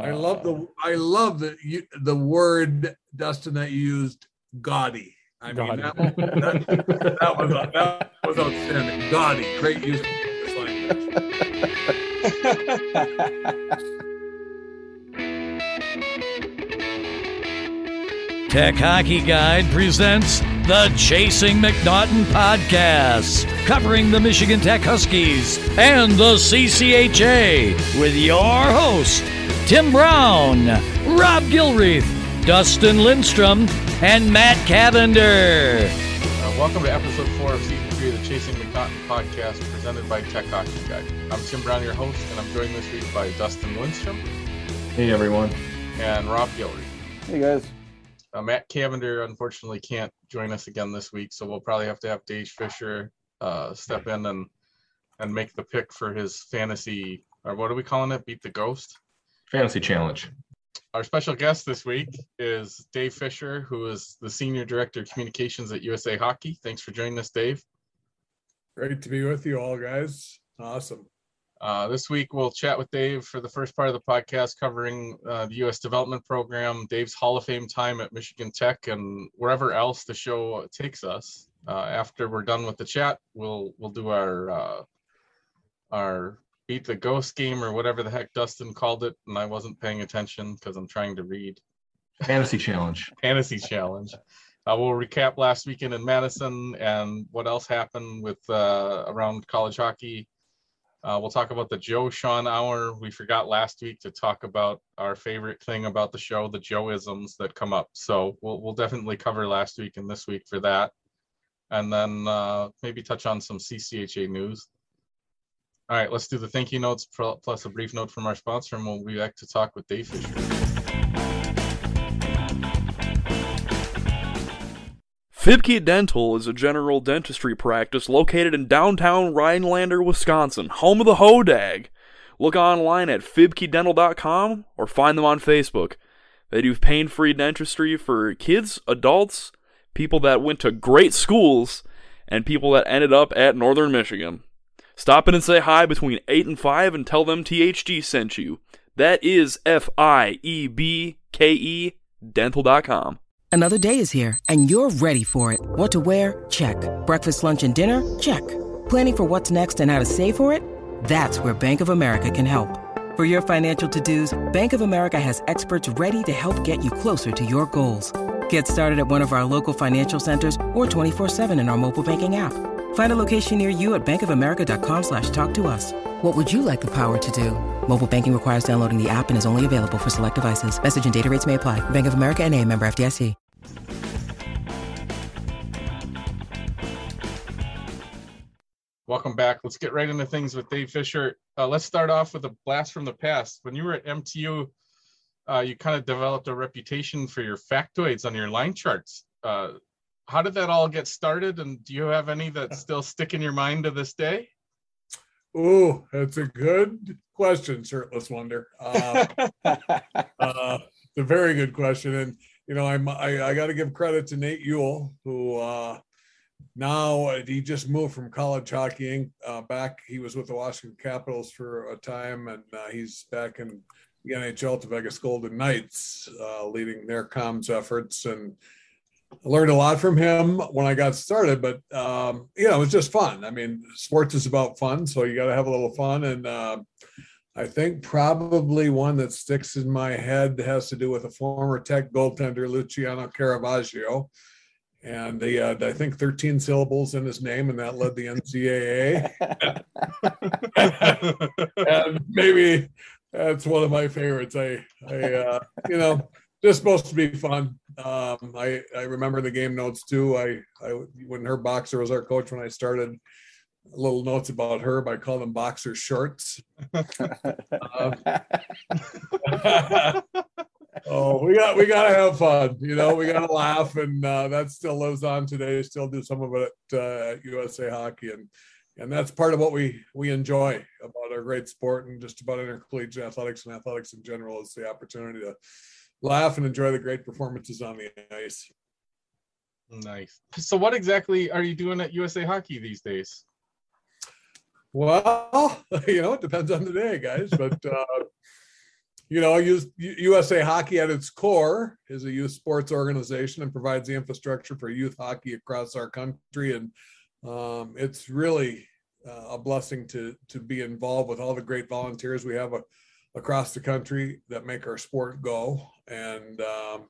I oh. love the I love the you, the word Dustin that you used gaudy. I mean that, that, that was that was outstanding. Gaudy, great use of this language. Tech Hockey Guide presents the Chasing McNaughton podcast, covering the Michigan Tech Huskies and the CCHA with your host, Tim Brown, Rob Gilreath, Dustin Lindstrom, and Matt Cavender. Uh, welcome to episode four of season three of the Chasing McNaughton podcast, presented by Tech Hockey Guide. I'm Tim Brown, your host, and I'm joined this week by Dustin Lindstrom. Hey everyone. And Rob Gilreath. Hey guys. Uh, Matt Cavender unfortunately can't join us again this week, so we'll probably have to have Dave Fisher uh, step in and and make the pick for his fantasy or what are we calling it? Beat the Ghost fantasy challenge. Our special guest this week is Dave Fisher, who is the senior director of communications at USA Hockey. Thanks for joining us, Dave. Great to be with you all, guys. Awesome. Uh, this week, we'll chat with Dave for the first part of the podcast covering uh, the U.S. development program, Dave's Hall of Fame time at Michigan Tech, and wherever else the show takes us. Uh, after we're done with the chat, we'll we'll do our uh, our beat the ghost game or whatever the heck Dustin called it, and I wasn't paying attention because I'm trying to read. Fantasy challenge. Fantasy challenge. Uh, we'll recap last weekend in Madison and what else happened with uh, around college hockey uh, we'll talk about the Joe Shawhan Hour. We forgot last week to talk about our favorite thing about the show, the Joeisms that come up. So we'll we'll definitely cover last week and this week for that, and then uh, maybe touch on some CCHA news. All right, let's do the thank you notes plus a brief note from our sponsor, and we'll be back to talk with Dave Fisher. Fiebke Dental is a general dentistry practice located in downtown Rhinelander, Wisconsin, home of the Hodag. Look online at fiebkedental.com or find them on Facebook. They do pain free dentistry for kids, adults, people that went to great schools, and people that ended up at Northern Michigan. Stop in and say hi between 8 and 5 and tell them THG sent you. That is F I E B K E dental.com. Another day is here, and you're ready for it. What to wear? Check. Breakfast, lunch, and dinner? Check. Planning for what's next and how to save for it? That's where Bank of America can help. For your financial to-dos, Bank of America has experts ready to help get you closer to your goals. Get started at one of our local financial centers or 24-7 in our mobile banking app. Find a location near you at bankofamerica.com slash talk to us. What would you like the power to do? Mobile banking requires downloading the app and is only available for select devices. Message and data rates may apply. Bank of America and a member FDIC. Welcome back. Let's get right into things with Dave Fisher. Uh, let's start off with a blast from the past. When you were at MTU, uh, you kind of developed a reputation for your factoids on your line charts. Uh, how did that all get started, and do you have any that still stick in your mind to this day? Oh, that's a good question, shirtless wonder. Uh, uh, it's a very good question, and you know, I'm I, I got to give credit to Nate Ewell, who uh, now uh, he just moved from college hockey uh, back. He was with the Washington Capitals for a time, and uh, he's back in the NHL to Vegas Golden Knights, uh, leading their comms efforts. And I learned a lot from him when I got started. But um, you know, it was just fun. I mean, sports is about fun, so you got to have a little fun. And uh, I think probably one that sticks in my head has to do with a former Tech goaltender, Luciano Caravaggio and he had I think 13 syllables in his name, and that led the NCAA. and maybe that's one of my favorites. I, I, uh, you know, just supposed to be fun. Um, I, I remember the game notes too. I, I, when Herb Boxer was our coach when I started, little notes about her. I call them boxer shorts. uh, oh, we got we gotta have fun. You know, we gotta laugh, and uh, that still lives on today. Still do some of it uh, at USA Hockey, and and that's part of what we we enjoy about our great sport and just about intercollegiate athletics and athletics in general is the opportunity to laugh and enjoy the great performances on the ice. Nice. So, what exactly are you doing at USA Hockey these days? Well, you know, it depends on the day, guys. But uh, you know, USA Hockey at its core is a youth sports organization and provides the infrastructure for youth hockey across our country. And um, it's really uh, a blessing to to be involved with all the great volunteers we have a, uh, across the country that make our sport go. And um,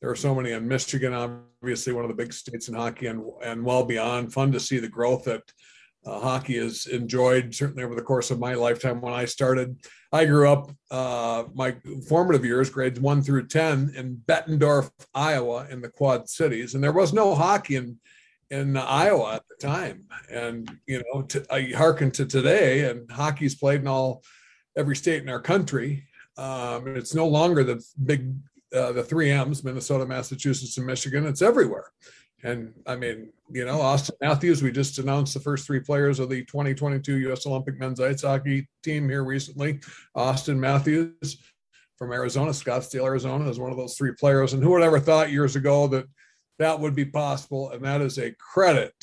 there are so many in Michigan, obviously one of the big states in hockey, and and well beyond. Fun to see the growth that uh, hockey has enjoyed certainly over the course of my lifetime. When I started, I grew up uh, my formative years, grades one through ten, in Bettendorf, Iowa, in the Quad Cities, and there was no hockey in in Iowa at the time. And you know, to, I hearken to today, and hockey's played in all every state in our country. Um, it's no longer the big uh, the three M's: Minnesota, Massachusetts, and Michigan. It's everywhere. And I mean, you know, Auston Matthews, we just announced the first three players of the 2022 U.S. Olympic men's ice hockey team here recently. Auston Matthews from Arizona, Scottsdale, Arizona, is one of those three players. And who would ever thought years ago that that would be possible? And that is a credit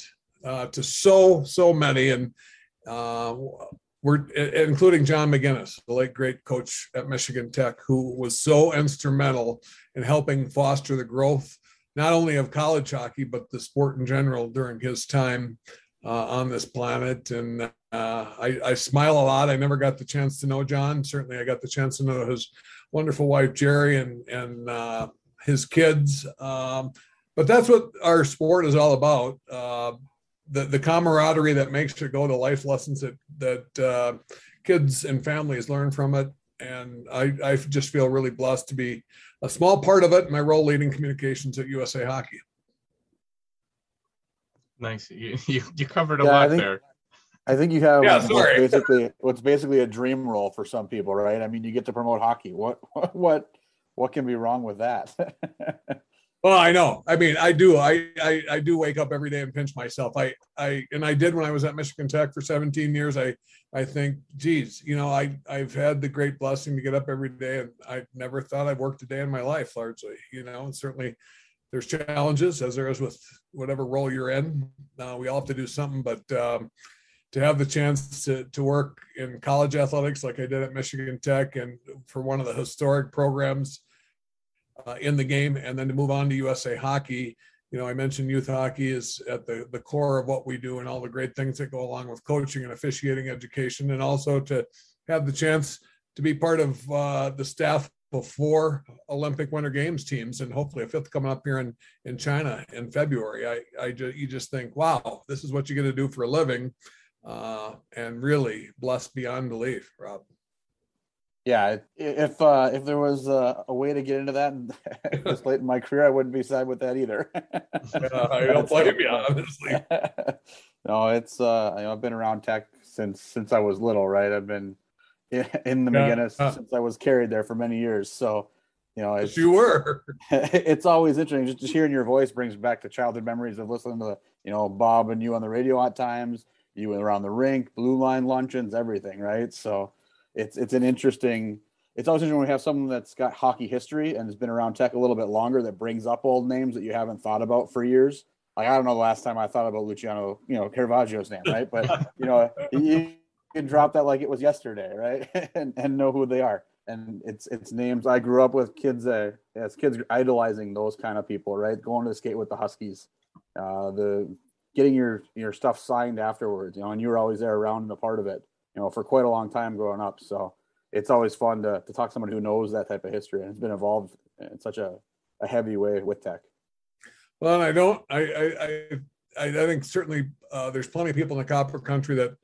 uh, to so, so many. And uh, we're including John MacInnes, the late great coach at Michigan Tech, who was so instrumental in helping foster the growth not only of college hockey, but the sport in general during his time uh, on this planet. And uh, I, I, smile a lot. I never got the chance to know John. Certainly, I got the chance to know his wonderful wife, Jerry, and, and uh, his kids. Um, but that's what our sport is all about. The, the camaraderie that makes it go, the life lessons that, that uh, kids and families learn from it. And I, I just feel really blessed to be a small part of it, my role leading communications at USA Hockey. Nice. You you, you covered a yeah, lot I think, there. I think you have yeah, sorry. basically what's basically a dream role for some people, right? I mean, you get to promote hockey. What what what can be wrong with that? Well, I know. I mean, I do. I, I I do wake up every day and pinch myself. I I and I did when I was at Michigan Tech for 17 years. I I think, geez, you know, I I've had the great blessing to get up every day, and I never thought I'd worked a day in my life. Largely, you know, and certainly there's challenges as there is with whatever role you're in. Uh, we all have to do something, but um, to have the chance to to work in college athletics like I did at Michigan Tech, and for one of the historic programs uh, in the game, and then to move on to USA Hockey. You know, I mentioned youth hockey is at the, the core of what we do and all the great things that go along with coaching and officiating education, and also to have the chance to be part of uh, the staff of four Olympic Winter Games teams, and hopefully a fifth coming up here in in China in February. I I just, you just think, wow, this is what you're going to do for a living, uh, and really blessed beyond belief, Rob yeah, if uh, if there was a, a, way to get into that this late in my career, I wouldn't be sad with that either. uh, I don't blame you, honestly. no, it's uh, you know, I've been around tech since since I was little, right? I've been in the yeah. MacInnes since I was carried there for many years. So, you know, it's, you were. it's always interesting. Just, just hearing your voice brings back to childhood memories of listening to the, you know Bob and you on the radio at times, you were around the rink, blue line luncheons, everything, right? So it's it's an interesting. It's always interesting when we have someone that's got hockey history and has been around tech a little bit longer that brings up old names that you haven't thought about for years. Like I don't know the last time I thought about Luciano, you know, Caravaggio's name, right? But you know, you can drop that like it was yesterday, right? and and know who they are. And it's it's names I grew up with kids that as kids idolizing those kind of people, right? Going to the skate with the Huskies, uh, the getting your your stuff signed afterwards, you know, and you were always there around and a part of it you know, for quite a long time growing up. So it's always fun to, to talk to someone who knows that type of history and has been involved in such a, a heavy way with tech. Well, I don't, I, I, I, I think certainly uh, there's plenty of people in the copper country that,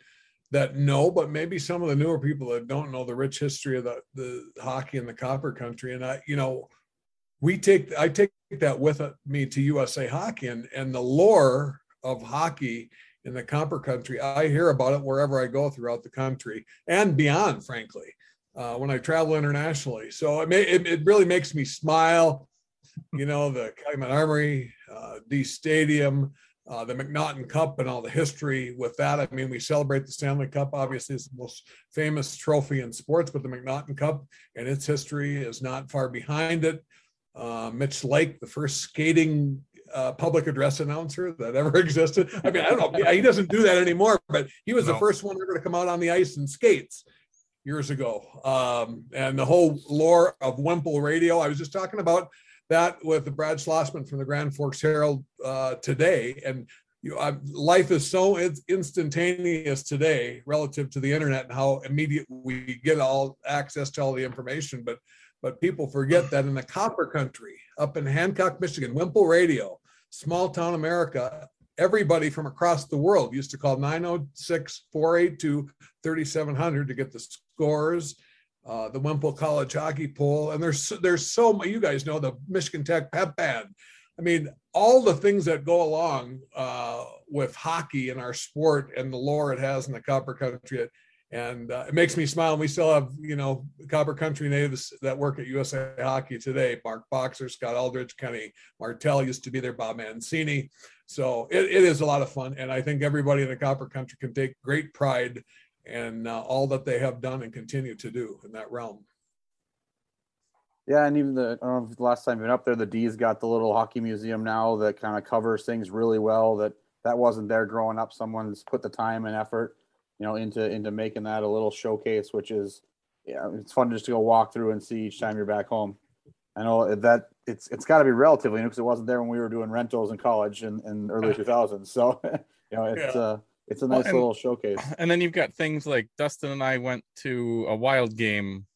that know, but maybe some of the newer people that don't know the rich history of the, the hockey in the copper country. And I, you know, we take, I take that with me to USA hockey and, and the lore of hockey in the copper country. I hear about it wherever I go throughout the country and beyond, frankly, uh, when I travel internationally. So it, may, it, it, really makes me smile. You know, the Calumet Armory, uh, Dee Stadium, uh, the McNaughton Cup, and all the history with that. I mean, we celebrate the Stanley Cup. Obviously, it's the most famous trophy in sports, but the McNaughton Cup and its history is not far behind it. Uh, Mitch Lake, the first skating uh, public address announcer that ever existed. I mean, I don't know. He doesn't do that anymore, but he was no. the first one ever to come out on the ice and skates. years ago. Um, and the whole lore of Wimple Radio, I was just talking about that with Brad Schlossman from the Grand Forks Herald uh, today. And you know, I, life is so instantaneous today relative to the internet and how immediate we get all access to all the information. But but people forget that in the copper country up in Hancock, Michigan, Wimple Radio, small town America, everybody from across the world used to call 906 482 3700 to get the scores. Uh, the Wimple College hockey poll, and there's there's so you guys know the Michigan Tech pep band. I mean, all the things that go along uh, with hockey and our sport and the lore it has in the Copper Country, and uh, it makes me smile. And we still have, you know, Copper Country natives that work at USA Hockey today. Mark Boxer, Scott Aldrich, Kenny Martel used to be there, Bob Mancini. So it, it is a lot of fun. And I think everybody in the Copper Country can take great pride in uh, all that they have done and continue to do in that realm. Yeah, and even the I don't know if the last time you've been up there, the Dee's got the little hockey museum now that kind of covers things really well. That that wasn't there growing up. Someone's put the time and effort, you know, into into making that a little showcase, which is yeah, it's fun just to go walk through and see each time you're back home. I know that it's it's got to be relatively new because it wasn't there when we were doing rentals in college in, in early 2000s. So you know, it's yeah. uh it's a nice well, and, little showcase. And then you've got things like Dustin and I went to a wild game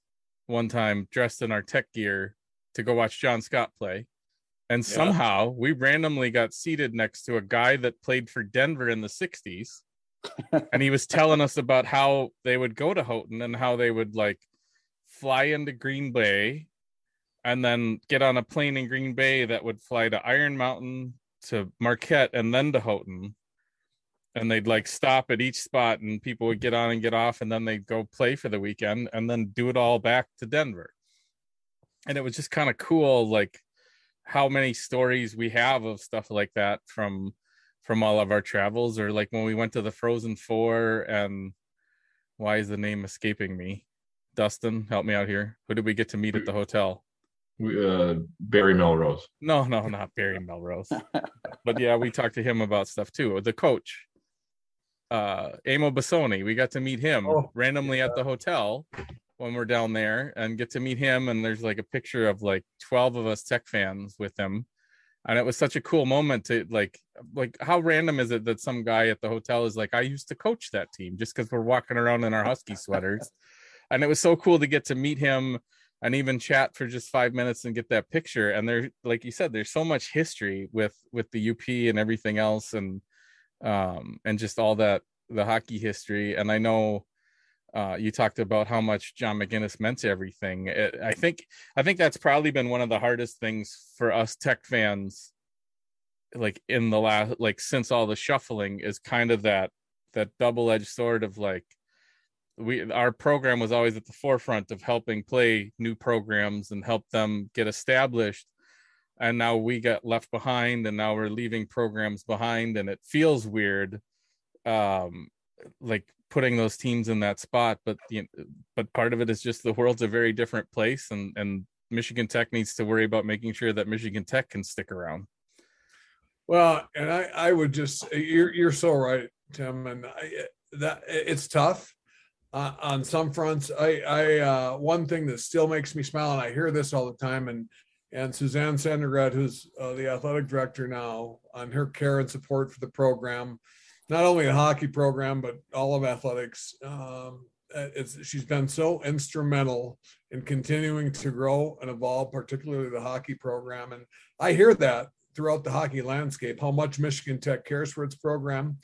one time dressed in our tech gear to go watch John Scott play. And yeah. somehow we randomly got seated next to a guy that played for Denver in the 60s. And he was telling us about how they would go to Houghton and how they would like fly into Green Bay and then get on a plane in Green Bay that would fly to Iron Mountain to Marquette and then to Houghton and they'd like stop at each spot and people would get on and get off and then they'd go play for the weekend and then do it all back to Denver. And it was just kind of cool like how many stories we have of stuff like that from from all of our travels or like when we went to the Frozen 4 and why is the name escaping me? Dustin, help me out here. Who did we get to meet at the hotel? We, uh, Barry Melrose. No, no, not Barry Melrose. but yeah, we talked to him about stuff too. The coach, uh Amo Bessone. We got to meet him oh, randomly yeah. at the hotel when we're down there and get to meet him. And there's like a picture of like 12 of us tech fans with him. And it was such a cool moment to like, like how random is it that some guy at the hotel is like, I used to coach that team just because we're walking around in our husky sweaters. and it was so cool to get to meet him and even chat for just five minutes and get that picture. And there, like you said, there's so much history with with the UP and everything else. And um, and just all that the hockey history. And I know uh, you talked about how much John MacInnes meant to everything. It, I think I think that's probably been one of the hardest things for us tech fans, like in the last like since all the shuffling is kind of that that double edged sword of like we our program was always at the forefront of helping play new programs and help them get established and now we got left behind and now we're leaving programs behind and it feels weird um like putting those teams in that spot but the but part of it is just the world's a very different place and and michigan tech needs to worry about making sure that michigan tech can stick around. Well and i i would just you're you're so right tim and I, that it's tough uh, on some fronts. I i uh one thing that still makes me smile and i hear this all the time and and Suzanne Sanregret, who's uh, the athletic director now, on her care and support for the program, not only the hockey program but all of athletics. Um, she's been so instrumental in continuing to grow and evolve, particularly the hockey program. And I hear that throughout the hockey landscape, how much Michigan Tech cares for its program.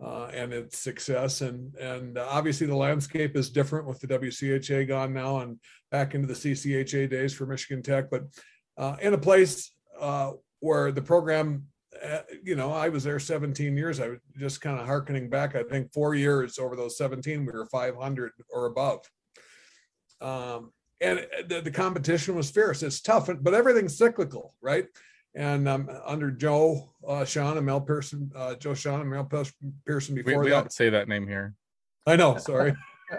Uh, and its success. And and obviously the landscape is different with the WCHA gone now and back into the CCHA days for Michigan Tech. But uh, in a place uh, where the program, uh, you know, I was there 17 years. I was just kind of harkening back. I think four years over those 17, we were 500 or above. Um, and the, the, competition was fierce. It's tough, but everything's cyclical, right? And um, under Joe, uh, Shawhan, and Mel Pearson, uh, Joe Shawhan and Mel Pearson before we, we that. don't say that name here. I know. Sorry.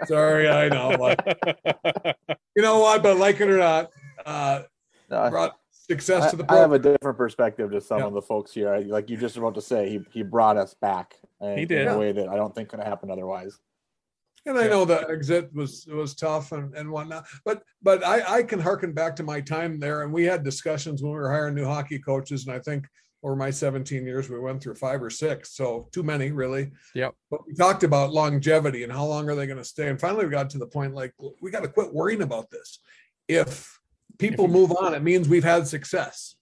sorry. I know. But, you know what? But like it or not, uh, brought success to the program. I have a different perspective to some yeah. of the folks here. I, like you just about to say, he he brought us back. he did in a way that I don't think could happen otherwise. And I Yeah. know the exit was was tough and, and whatnot, but but I, I can harken back to my time there, and we had discussions when we were hiring new hockey coaches, and I think over my 17 years we went through five or six, so too many really. Yep. But we talked about longevity and how long are they going to stay, and finally we got to the point like we got to quit worrying about this. If people move on, it means we've had success,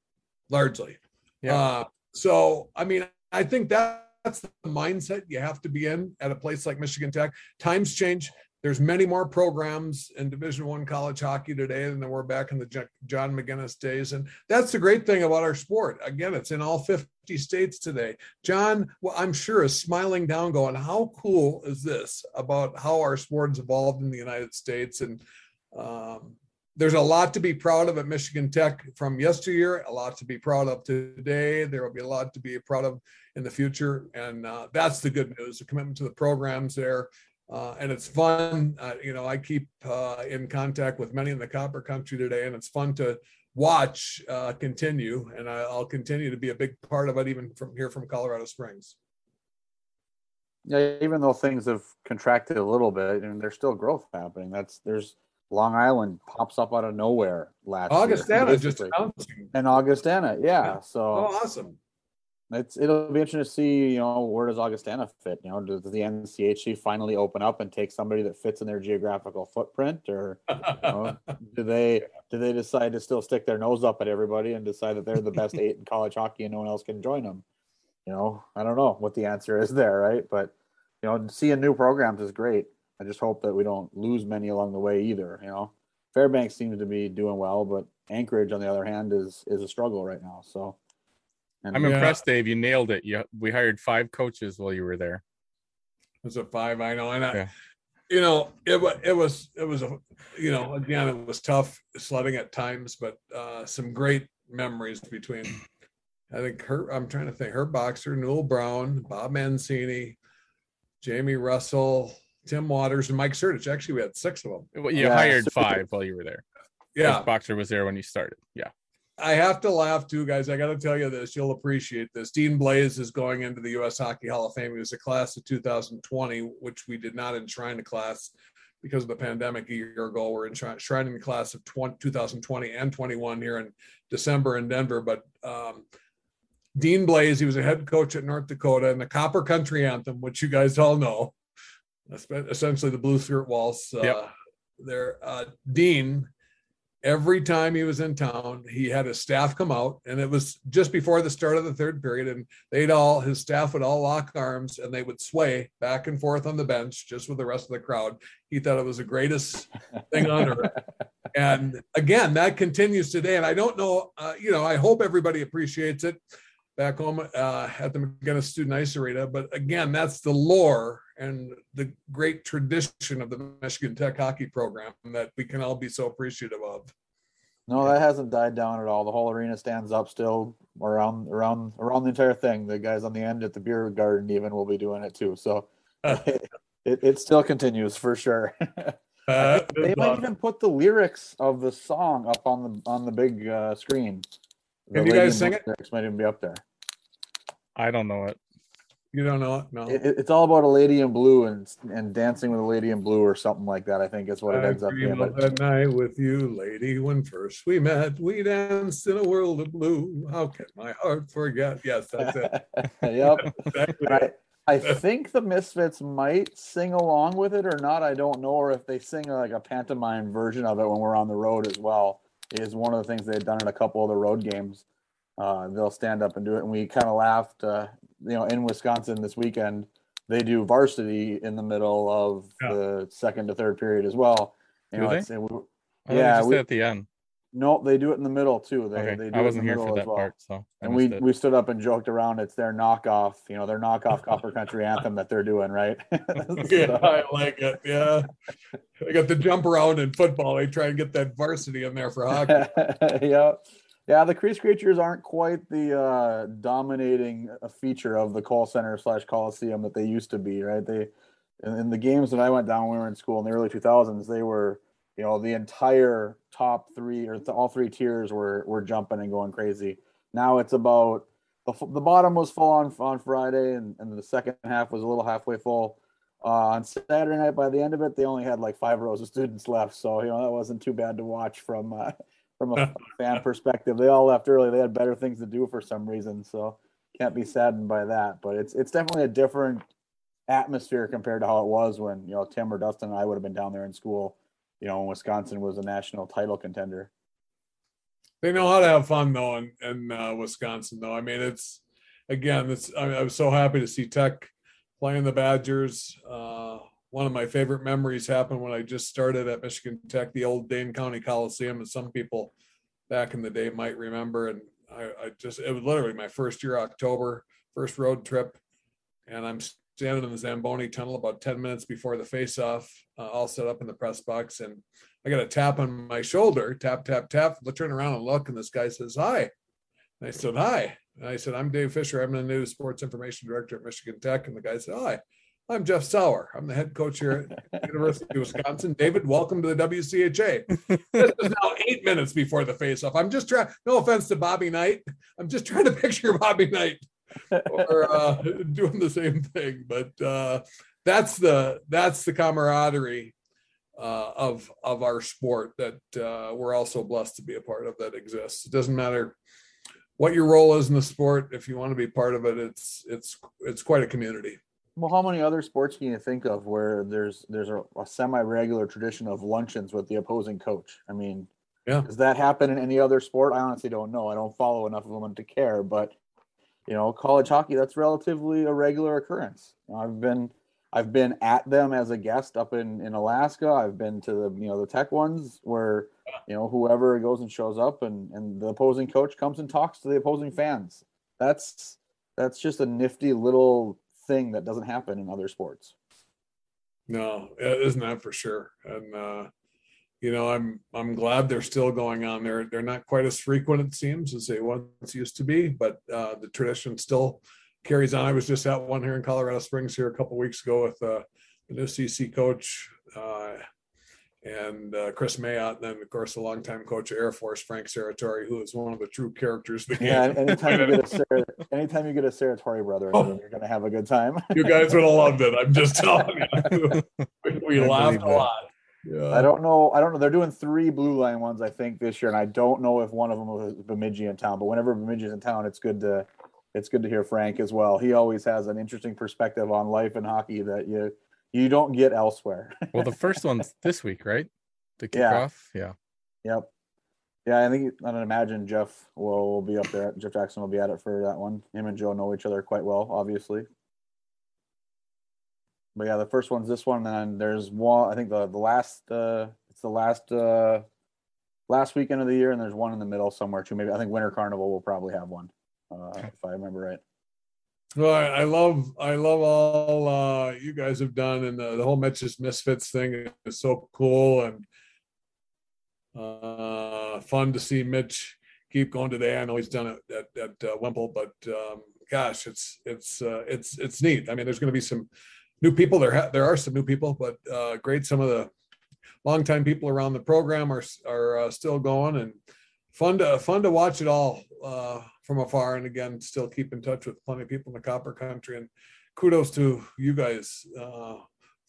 largely. Yeah. Uh, so, I mean, I think that that's the mindset you have to be in at a place like Michigan Tech. Times change. There's many more programs in Division One college hockey today than there were back in the John MacInnes days, and that's the great thing about our sport. Again, it's in all 50 states today. John, well, I'm sure is smiling down, going, "How cool is this about how our sport's evolved in the United States?" And um, there's a lot to be proud of at Michigan Tech from yesteryear, a lot to be proud of today. There will be a lot to be proud of in the future. And uh, that's the good news the commitment to the programs there. Uh, and it's fun. Uh, you know, I keep uh, in contact with many in the copper country today, and it's fun to watch uh, continue. And I, I'll continue to be a big part of it, even from here from Colorado Springs. Yeah, even though things have contracted a little bit, and there's still growth happening. That's there's Long Island pops up out of nowhere last year, Augustana just announcing. and Augustana, yeah. Yeah. So Oh, awesome. it's it'll be interesting to see, you know, where does Augustana fit? You know, does the NCHC finally open up and take somebody that fits in their geographical footprint, or you know, do they do they decide to still stick their nose up at everybody and decide that they're the best eight in college hockey and no one else can join them? You know, I don't know what the answer is there, right? But you know, seeing new programs is great. I just hope that we don't lose many along the way either. You know, Fairbanks seems to be doing well, but Anchorage, on the other hand, is is a struggle right now. So, and I'm Yeah. impressed, Dave. You nailed it. You, we hired five coaches while you were there. It was a five, I know, and I, Yeah. you know, it was, it was, it was a, you know, again, it was tough sledding at times, but uh, some great memories between. I think her, I'm trying to think, Herb Boxer, Newell Brown, Bob Mancini, Jamie Russell, Tim Watters, and Mike Sertich. Actually, we had six of them. Well, You Yeah, hired so- five while you were there. Yeah, Coach Boxer was there when you started. Yeah. I have to laugh too, guys. I got to tell you this. You'll appreciate this. Dean Blais is going into the U.S. Hockey Hall of Fame. He was a class of 2020, which we did not enshrine a class because of the pandemic a year ago. We're enshrining the class of 20, 2020 and 21 here in December in Denver. But um, Dean Blais, he was a head coach at North Dakota and the Copper Country Anthem, which you guys all know, essentially the Blue Skirt Waltz. Uh, Yep. There, uh, Dean every time he was in town, he had his staff come out, and it was just before the start of the third period, and they'd all his staff would all lock arms and they would sway back and forth on the bench just with the rest of the crowd. He thought it was the greatest thing on earth. And again, that continues today. And I don't know, uh, you know, I hope everybody appreciates it back home uh, at the MacInnes Student Ice Arena. But again, that's the lore and the great tradition of the Michigan Tech hockey program that we can all be so appreciative of. No, that hasn't died down at all. The whole arena stands up still around around around the entire thing. The guys on the end at the beer garden even will be doing it too. So it, it still continues for sure. Uh, they might even put the lyrics of the song up on the on the big uh, screen. The Can you guys in sing it? Lyrics might even be up there. I don't know it. You don't know it? No. It, it- it's all about a lady in blue and and dancing with a lady in blue or something like that. I think is what it I ends up being. But that night with you, lady, when first we met. We danced in a world of blue. How can my heart forget? Yes, that's it. yep. Exactly. I, I think the Misfits might sing along with it or not. I don't know, or if they sing like a pantomime version of it when we're on the road as well. Is one of the things they've done in a couple of the road games. Uh, they'll stand up and do it, and we kind of laughed. Uh, you know, in Wisconsin this weekend, they do varsity in the middle of Yeah. the second to third period as well. You Do know, they? we- I Yeah, just we- at the end. no, they do it in the middle too. They, Okay. they do I it wasn't in the here for middle that as well. part, so And we, it. we stood up and joked around. It's their knockoff, you know, their knockoff Copper Country anthem that they're doing, right? yeah, So- I like it. Yeah. they got the jump around in football. They try and get that varsity in there for hockey. yeah, yeah. The Crease Creatures aren't quite the uh, dominating uh, feature of the Kohl Center slash Coliseum that they used to be, right? They in, in the games that I went down when we were in school in the early 2000s, they were, you know, the entire top three or th- all three tiers were were jumping and going crazy. Now it's about the, the bottom was full on on Friday, and, and the second half was a little halfway full. uh, on Saturday night, by the end of it, they only had like five rows of students left. So you know that wasn't too bad to watch from uh, from a fan perspective. They all left early. They had better things to do for some reason. So can't be saddened by that. But it's it's definitely a different atmosphere compared to how it was when you know Tim or Dustin and I would have been down there in school. You know, when Wisconsin was a national title contender. They know how to have fun though in, in uh, Wisconsin though. I mean, it's again, it's I, I was so happy to see Tech playing the Badgers. Uh, one of my favorite memories happened when I just started at Michigan Tech, the old Dane County Coliseum, and some people back in the day might remember. And I, I just, it was literally my first year, October, first road trip. And I'm standing in the Zamboni tunnel about 10 minutes before the face off, uh, all set up in the press box. And I got a tap on my shoulder, tap, tap, tap. I turn around and look, and this guy says, Hi. And I said, Hi. And I said, I'm Dave Fisher. I'm the new sports information director at Michigan Tech. And the guy said, Hi, I'm Jeff Sauer. I'm the head coach here at University of Wisconsin. David, welcome to the WCHA. this is now eight minutes before the face-off. I'm just trying, no offense to Bobby Knight. I'm just trying to picture Bobby Knight or uh, doing the same thing. But uh, that's the that's the camaraderie uh, of of our sport that uh, we're also blessed to be a part of that exists. It doesn't matter what your role is in the sport if you want to be part of it it's it's it's quite a community well how many other sports can you think of where there's there's a, a semi-regular tradition of luncheons with the opposing coach? I mean yeah. does that happen in any other sport? I honestly don't know. I don't follow enough of them to care but you know college hockey that's relatively a regular occurrence. I've been i've been at them as a guest up in in alaska. I've been to the you know the tech ones where you know whoever goes and shows up and and the opposing coach comes and talks to the opposing fans. That's that's just a nifty little thing that doesn't happen in other sports. No isn't that for sure. And uh you know i'm i'm glad they're still going on. They're they're not quite as frequent it seems as they once used to be but uh the tradition still carries on. I was just at one here in colorado springs here a couple weeks ago with uh the new cc coach uh and uh, Kris Mayotte, and then of course the longtime coach of Air Force Frank Serratore, who is one of the true characters. yeah, anytime you get a Sarah, anytime you get a Serratore brother, oh. you're gonna have a good time. you guys would have loved it. I'm just telling you, we, we laughed a lot. Yeah. I don't know. I don't know. They're doing three blue line ones, I think, this year, and I don't know if one of them was Bemidji in town. But whenever Bemidji's in town, it's good to it's good to hear Frank as well. He always has an interesting perspective on life and hockey that you you don't get elsewhere. well, the first one's this week, right? The kickoff. Yeah. yeah. Yep. Yeah, I think I don't imagine Jeff will be up there. Jeff Jackson will be at it for that one. Him and Joe know each other quite well, obviously. But yeah, the first one's this one, and then there's one. I think the the last uh, it's the last uh, last weekend of the year, and there's one in the middle somewhere too. Maybe I think Winter Carnival will probably have one, uh, if I remember right. Well, I, I, love I love all uh, you guys have done, and the, the whole Mitch's Misfits thing is so cool and uh, fun to see Mitch keep going today. I know he's done it at, at uh, Wimple, but um, gosh, it's it's uh, it's it's neat. I mean, there's going to be some new people. There ha- there are some new people, but uh, great. Some of the longtime people around the program are are uh, still going, and fun to fun to watch it all uh, from afar, and again, still keep in touch with plenty of people in the copper country. And kudos to you guys uh,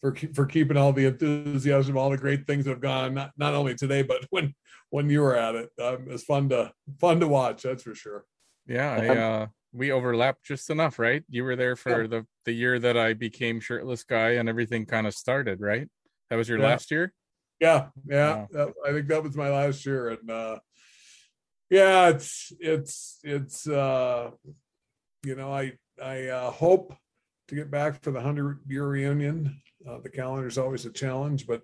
for for keeping all the enthusiasm, all the great things that have gone not not only today, but when when you were at it. Um, it's fun to fun to watch. That's for sure. Yeah, I, uh, we overlapped just enough, right? You were there for yeah. the the year that I became shirtless guy, and everything kind of started, right? That was your yeah. last year. Yeah, yeah. Wow. I think that was my last year, and uh, yeah, it's it's it's uh, you know I I uh, hope to get back for the hundred year reunion. Uh, the calendar is always a challenge, but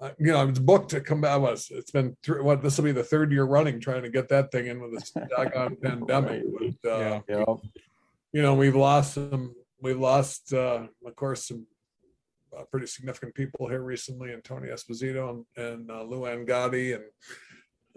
uh, you know I was booked to come back. Was it's been th- what this will be the third year running trying to get that thing in with this doggone pandemic. But, uh, yeah. you know we've lost some. We've lost, uh, of course, some uh, pretty significant people here recently, and Tony Esposito and, and uh, Luann Gotti and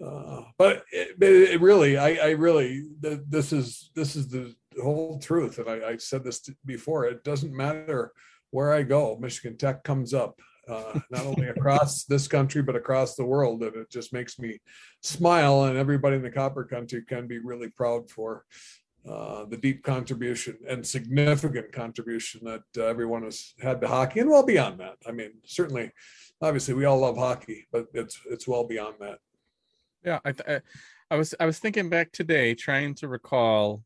uh, but it, it, really, I, I really, this is this is the whole truth, and I, I said this before. It doesn't matter where I go, Michigan Tech comes up, uh, not only across this country but across the world, and it just makes me smile. And everybody in the Copper Country can be really proud for uh, the deep contribution and significant contribution that uh, everyone has had to hockey and well beyond that. I mean, certainly, obviously, we all love hockey, but it's it's well beyond that. Yeah, I, th- I was I was thinking back today, trying to recall.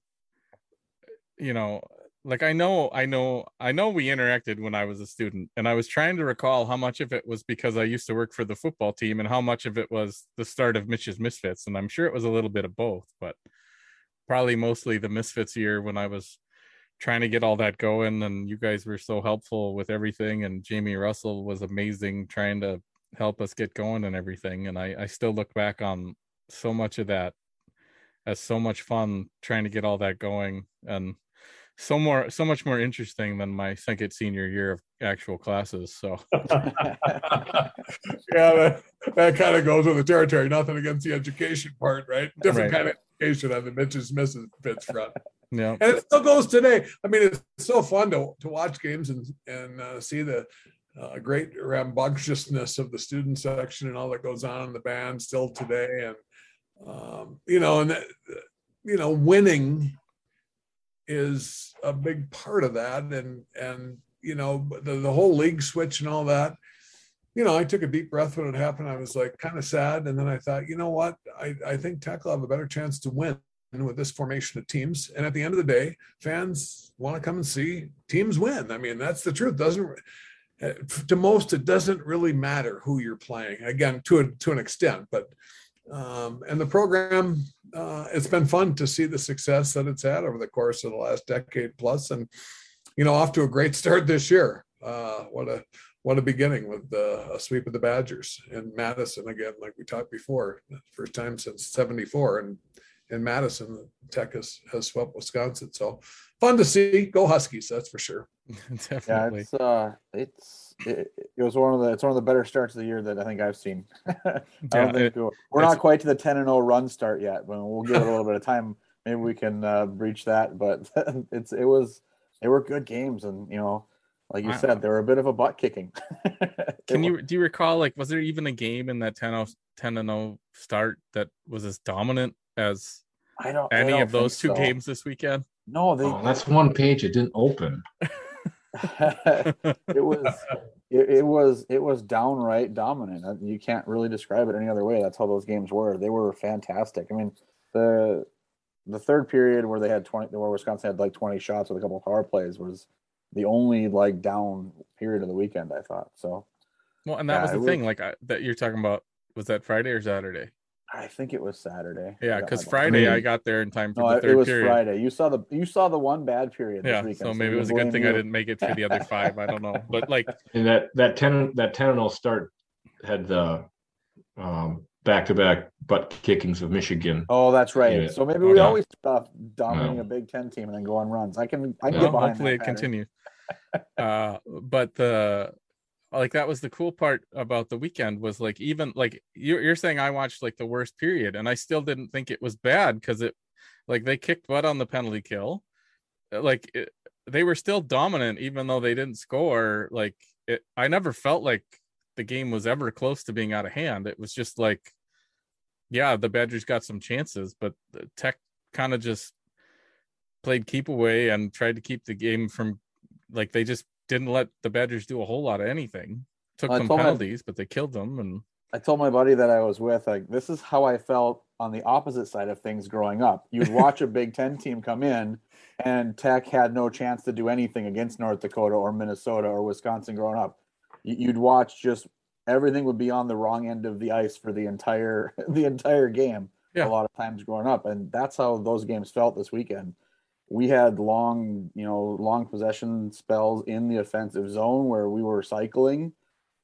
You know, like I know, I know, I know we interacted when I was a student, and I was trying to recall how much of it was because I used to work for the football team, and how much of it was the start of Mitch's Misfits, and I'm sure it was a little bit of both, but probably mostly the Misfits year when I was trying to get all that going, and you guys were so helpful with everything, and Jamie Russell was amazing trying to help us get going and everything, and I I still look back on so much of that as so much fun trying to get all that going and so more so much more interesting than my second senior year of actual classes so. Yeah that, that kind of goes with the territory. Nothing against the education part right? Different Right. kind of education on the mitch's misses fits front. Yeah. And it still goes today. I mean it's so fun to, to watch games and and uh, see the uh, great rambunctiousness of the student section and all that goes on in the band still today. And um, you know and that, you know winning is a big part of that. And and you know the, the whole league switch and all that you know i took a deep breath when it happened. I was like kind of sad. And then i thought you know what? I, I think tech will have a better chance to win with this formation of teams. And at the end of the day fans want to come and see teams win. I mean that's the truth. Doesn't to most it doesn't really matter who you're playing again to a, to an extent but um, and the program uh, it's been fun to see the success that it's had over the course of the last decade plus and you know off to a great start this year. Uh, what a what a beginning with uh, a sweep of the badgers in madison again like we talked before first time since 74 and in madison tech has, has swept wisconsin. So fun to see go huskies that's for sure Yeah, definitely it's uh, it's it, it was one of the it's one of the better starts of the year that I think I've seen. I Yeah, think it- we're, we're not quite to the ten and zero run start yet, but we'll give it a little bit of time. Maybe we can uh, breach that. But it's it was they were good games, and you know, like you I- said, they were a bit of a butt kicking. can you do you recall like was there even a game in that 10-0, 10 and 0 start that was as dominant as I don't I any don't of those two so. games this weekend No, they Oh, that's one page it didn't open. it was it, it was it was downright dominant. Uh, you can't really describe it any other way. That's how those games were. They were fantastic. I mean the the third period where they had 20 where wisconsin had like 20 shots with a couple of power plays was the only like down period of the weekend i thought so. Well and that Yeah, was it the was- thing like I, that you're talking about was that friday or saturday i think it was saturday yeah because my- friday i got there in time for no the it third was period friday you saw the you saw the one bad period yeah this weekend so maybe it was a good thing i didn't make it for the other five i don't know but like And that that ten that ten and zero start had the um, back-to-back butt kickings of Michigan. Oh, that's right. Yeah. So maybe we Yeah. always stop dominating No. a Big Ten team and then go on runs. I can I can Yeah. get behind hopefully that it pattern. continues uh but the like that was the cool part about the weekend was like even like you're, you're saying i watched like the worst period and i still didn't think it was bad because it like they kicked butt on the penalty kill. Uh, like it, they were still dominant even though they didn't score. Like it i never felt like the game was ever close to being out of hand. It was just like yeah the badgers got some chances but the tech kind of just played keep away and tried to keep the game from like they just didn't let the Badgers do a whole lot of anything. Took I some told my- penalties, but they killed them. And I told my buddy that I was with, like, this is how I felt on the opposite side of things growing up. You'd watch a Big Ten team come in, and Tech had no chance to do anything against North Dakota or Minnesota or Wisconsin growing up. You'd watch just everything would be on the wrong end of the ice for the entire the entire game. Yeah. A lot of times growing up, and that's how those games felt this weekend. We had long, you know, long possession spells in the offensive zone where we were cycling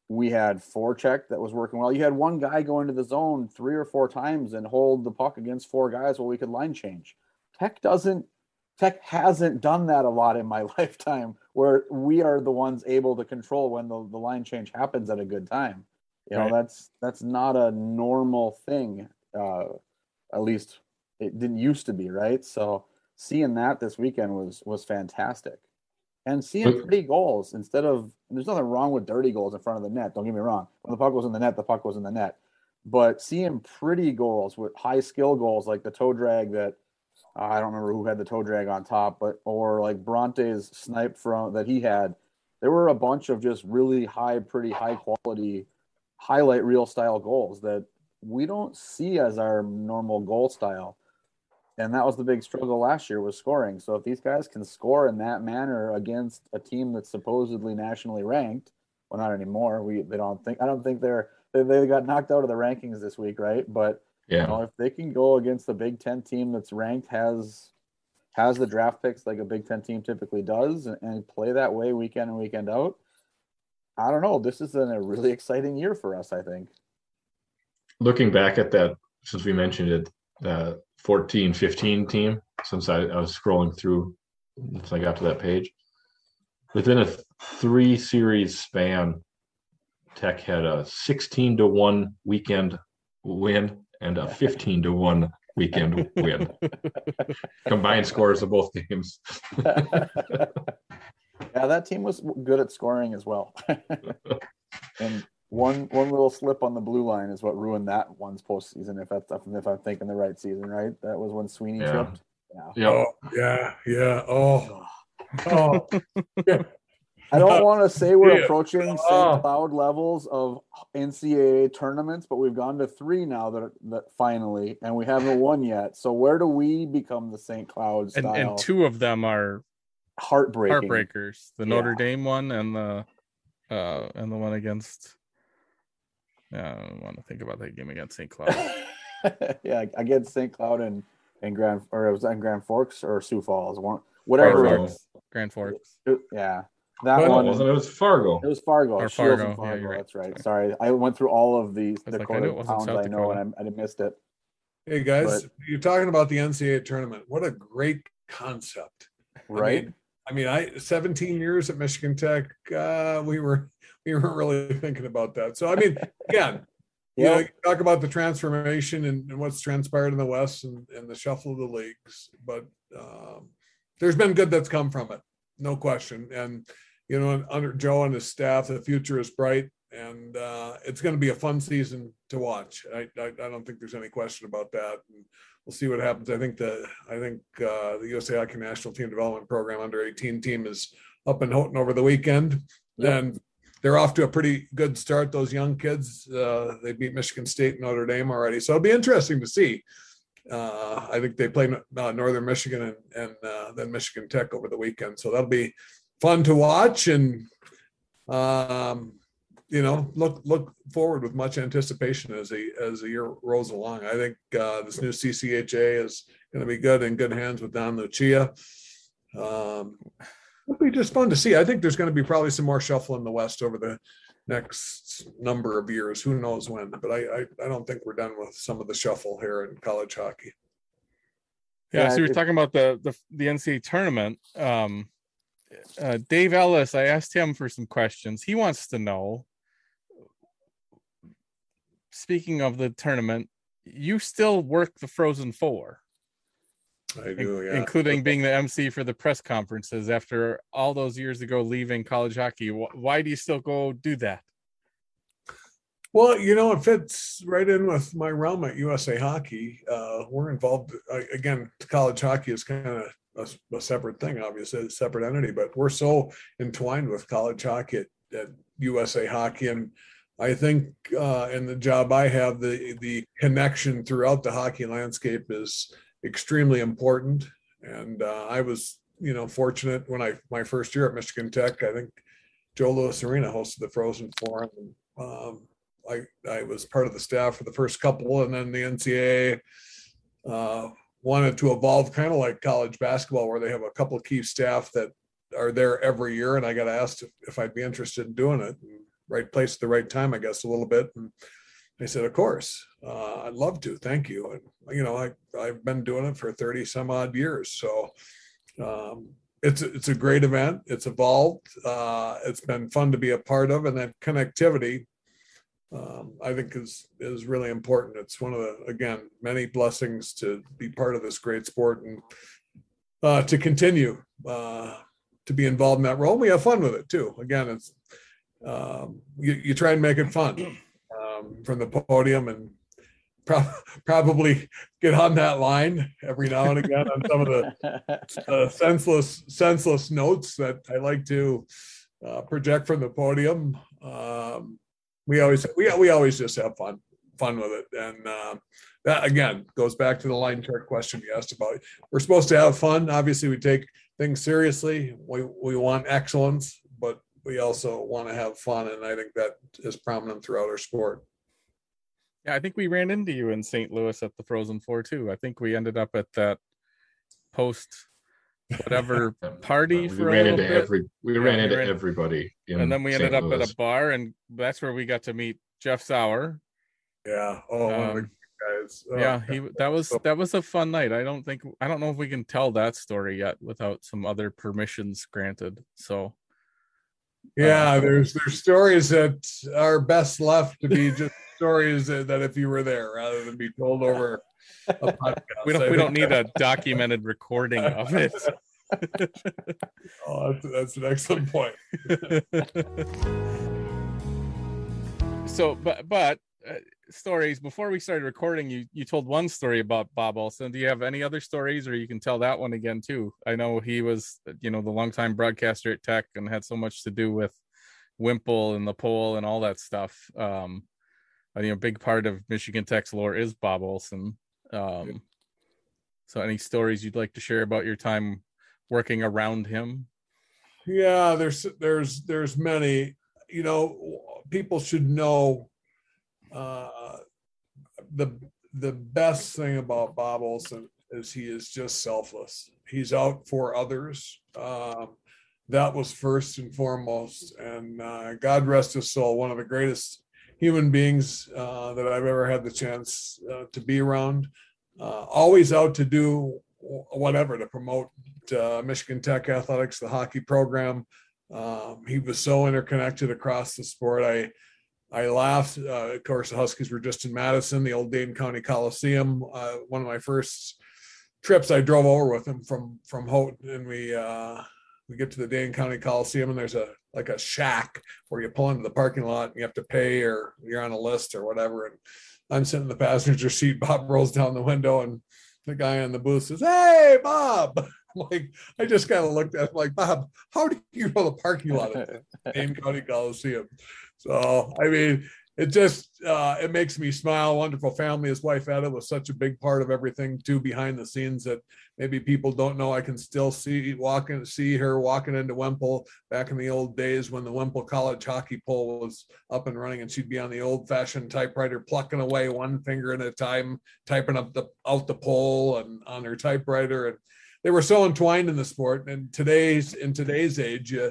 we had forecheck that was working well. You had one guy go into the zone three or four times and hold the puck against four guys while we could line change. Tech doesn't Tech hasn't done that a lot in my lifetime where we are the ones able to control when the, the line change happens at a good time. You know, Right. that's that's not a normal thing. Uh at least it didn't used to be, right? So seeing that this weekend was was fantastic and seeing pretty goals instead of there's nothing wrong with dirty goals in front of the net. Don't get me wrong. When the puck was in the net, the puck was in the net. But seeing pretty goals with high skill goals like the toe drag that uh, I don't remember who had the toe drag on top, but or like Bronte's snipe from that he had. There were a bunch of just really high, pretty high quality highlight reel style goals that we don't see as our normal goal style. And that was the big struggle last year was scoring. So if these guys can score in that manner against a team that's supposedly nationally ranked, well, not anymore. We they don't think I don't think they're they, they got knocked out of the rankings this week, right? But Yeah. you know, if they can go against a Big Ten team that's ranked, has has the draft picks like a Big Ten team typically does, and, and play that way weekend and weekend out, I don't know. This is a really exciting year for us. I think. looking back at that since we mentioned it the 14 15 team since I, I was scrolling through since i got to that page. Within a th- three series span tech had a 16 to 1 weekend win and a 15 to 1 weekend win. Combined scores of both games yeah, that team was good at scoring as well. and one one little slip on the blue line is what ruined that one's postseason. If that's if I'm thinking the right season, right? That was when Sweeney Yeah. tripped. Yeah. yeah Oh, yeah, yeah. Oh, oh. I don't want to say we're Yeah. approaching St. Oh. Cloud levels of NCAA tournaments, but we've gone to three now that, that finally, and we haven't won yet. So where do we become the St. Cloud And, style? and two of them are heartbreaking. heartbreakers. The Yeah. Notre Dame one and the uh and the one against yeah, I don't want to think about that game against St. Cloud. yeah, against St. Cloud and and Grand or it was in Grand Forks or Sioux Falls, one whatever. Fargo. it was. Grand Forks. It- yeah, that Well, no, it one. wasn't it was fargo It was Fargo. Or Shields and Fargo, yeah, you're right. That's right. Sorry, I went through all of these I was like, I knew towns South I know, Dakota. and I, I missed it. Hey guys, But- you're talking about the NCAA tournament. What a great concept, Right? I mean, I 17 years at Michigan Tech. Uh, we were we weren't really thinking about that. So I mean, again, you know, Yeah. you talk about the transformation and, and what's transpired in the West and, and the shuffle of the leagues, but um, there's been good that's come from it, no question. And you know, under Joe and his staff, the future is bright, and uh, it's going to be a fun season to watch. I, I I don't think there's any question about that. And we'll see what happens. I think the I think uh, the USA Hockey National Team Development Program under 18 team is up in Houghton over the weekend, Yep. and they're off to a pretty good start. Those young kids, uh, they beat Michigan State, Notre Dame already, so it'll be interesting to see. Uh, I think they play uh, Northern Michigan and, and uh, then Michigan Tech over the weekend, so that'll be fun to watch and um, you know look look forward with much anticipation as the as the year rolls along. I think uh, this new CCHA is going to be good in good hands with Don Lucia. Um, it'll be just fun to see. I think there's going to be probably some more shuffle in the West over the next number of years. Who knows when? But I I, I don't think we're done with some of the shuffle here in college hockey. Yeah, Yeah, so you're talking about the the the NCAA tournament. Um, uh, Dave Ellis, I asked him for some questions. He wants to know. Speaking of the tournament, you still work the Frozen Four, I do, yeah. including being the MC for the press conferences after all those years ago leaving college hockey. Why do you still go do that? Well, you know, it fits right in with my realm at USA Hockey. Uh, we're involved again. College hockey is kind of a, a separate thing, obviously, a separate entity, but we're so entwined with college hockey at, at USA Hockey, and I think uh, in the job I have, the the connection throughout the hockey landscape is extremely important. And uh, I was, you know, fortunate when I my first year at Michigan Tech. I think Joe Louis Arena hosted the Frozen Four. Um, I I was part of the staff for the first couple, and then the NCAA uh, wanted to evolve, kind of like college basketball, where they have a couple of key staff that are there every year. And I got asked if, if I'd be interested in doing it. And right place at the right time, I guess, a little bit. And I said, of course, uh, I'd love to. Thank you. And you know, I I've been doing it for thirty some odd years, so. Um, it's it's a great event. It's evolved. Uh, it's been fun to be a part of, and that connectivity um, I think is is really important. It's one of the again many blessings to be part of this great sport and uh, to continue uh, to be involved in that role. We have fun with it too. Again, it's um, you, you try and make it fun um, from the podium and pro- probably get on that line every now and again on some of the uh, senseless senseless notes that I like to uh, project from the podium. Um, we always we we always just have fun fun with it, and uh, that again goes back to the line chart question you asked about. We're supposed to have fun. Obviously, we take things seriously. We we want excellence, but we also want to have fun, and I think that is prominent throughout our sport. Yeah, I think we ran into you in St. Louis at the Frozen Four too. I think we ended up at that post whatever party we for a ran little into bit. every we Yeah, ran we into ran- everybody in and then we ended St. up at a bar, and that's where we got to meet Jeff Sauer. Yeah. Oh, one of the Um, guys. Oh, yeah, he that was that was a fun night. I don't think I don't know if we can tell that story yet without some other permissions granted. So Yeah, there's there's stories that are best left to be just stories that, that if you were there rather than be told over a podcast. we don't I we don't need a documented recording of it. Oh, that's, that's an excellent point. so but but uh, stories before we started recording you you told one story about bob olson. Do you have any other stories or you can tell that one again too? I know he was you know the longtime broadcaster at tech and had so much to do with wimple and the poll and all that stuff. Um I think a big part of michigan tech's lore is bob olson. Um so any stories you'd like to share about your time working around him? Yeah, there's there's there's many. You know, people should know uh, the the best thing about Bob Olson is he is just selfless. He's out for others. Um, that was first and foremost. And uh, God rest his soul, one of the greatest human beings uh, that I've ever had the chance uh, to be around. Uh, always out to do whatever to promote uh, Michigan Tech athletics, the hockey program. Um, he was so interconnected across the sport. I I laughed. Uh, of course, the Huskies were just in Madison, the old Dane County Coliseum. Uh, one of my first trips, I drove over with him from from Houghton, and we uh, we get to the Dane County Coliseum, and there's a like a shack where you pull into the parking lot and you have to pay, or you're on a list or whatever. And I'm sitting in the passenger seat. Bob rolls down the window, and the guy in the booth says, "Hey, Bob." I'm like, I just kind of looked at him like, Bob, how do you know the parking lot at Dane County Coliseum? So, I mean, it just uh, it makes me smile. Wonderful family. His wife Etta was such a big part of everything too behind the scenes that maybe people don't know. I can still see walking, see her walking into Wemple back in the old days when the Wemple College hockey poll was up and running, and she'd be on the old-fashioned typewriter, plucking away one finger at a time, typing up the out the poll and on her typewriter. And they were so entwined in the sport. And today's in today's age, uh,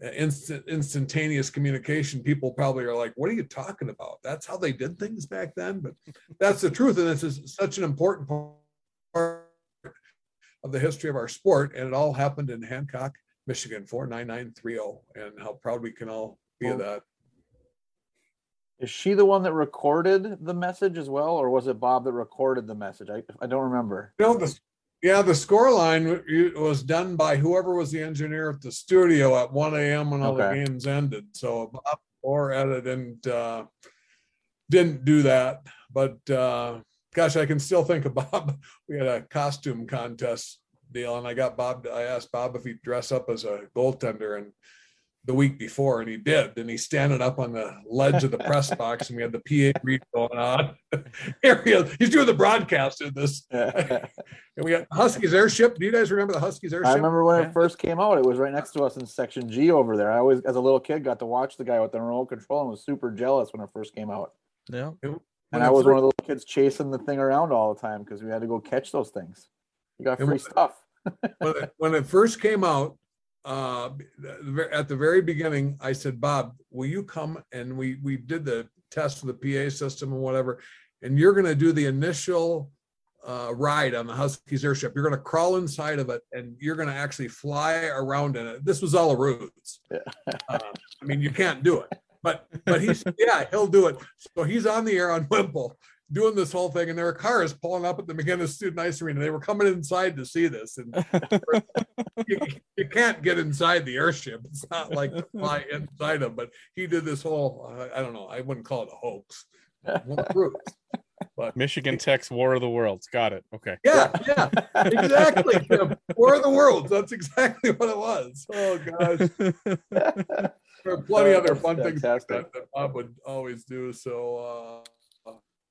instant instantaneous communication people probably are like what are you talking about that's how they did things back then but that's the truth and this is such an important part of the history of our sport and it all happened in hancock michigan 49930 and how proud we can all be of that Is she the one that recorded the message as well, or was it Bob that recorded the message? I, I don't remember. you know the yeah the score line was done by whoever was the engineer at the studio at 1 a.m when all the games ended. So bob or Etta didn't uh didn't do that. But uh gosh i can still think of bob. We had a costume contest deal and i got bob i asked bob if he'd dress up as a goaltender and the week before and he did and he's standing up on the ledge of the press box and we had the pa read going on Here he is. he's doing the broadcast in this and we got Huskies airship. Do you guys remember the Huskies airship? I remember when Yeah. it first came out. It was right next to us in section G over there. I always, as a little kid, got to watch the guy with the remote control and was super jealous when it first came out. yeah When And I was fir- one of the little kids chasing the thing around all the time because we had to go catch those things. You got free what- stuff. when it, when it first came out, uh, at the very beginning, I said, Bob, will you come? And we we did the test for the PA system and whatever, and you're going to do the initial uh, ride on the Huskies airship. You're going to crawl inside of it, and you're going to actually fly around in it. This was all a ruse. Yeah. Uh, I mean, you can't do it, but but he's yeah, he'll do it. So he's on the air on Wimple doing this whole thing, and there are cars pulling up at the MacInnes Student Ice Arena. They were coming inside to see this, and you, you can't get inside the airship. It's not like to fly inside them. But he did this whole uh, I don't know. I wouldn't call it a hoax. But Michigan Tech's War of the Worlds. Got it. Okay. yeah, yeah, exactly. Tim. War of the Worlds. That's exactly what it was. Oh gosh. There are plenty Oh, other fun things that, that Bob would always do. So, uh,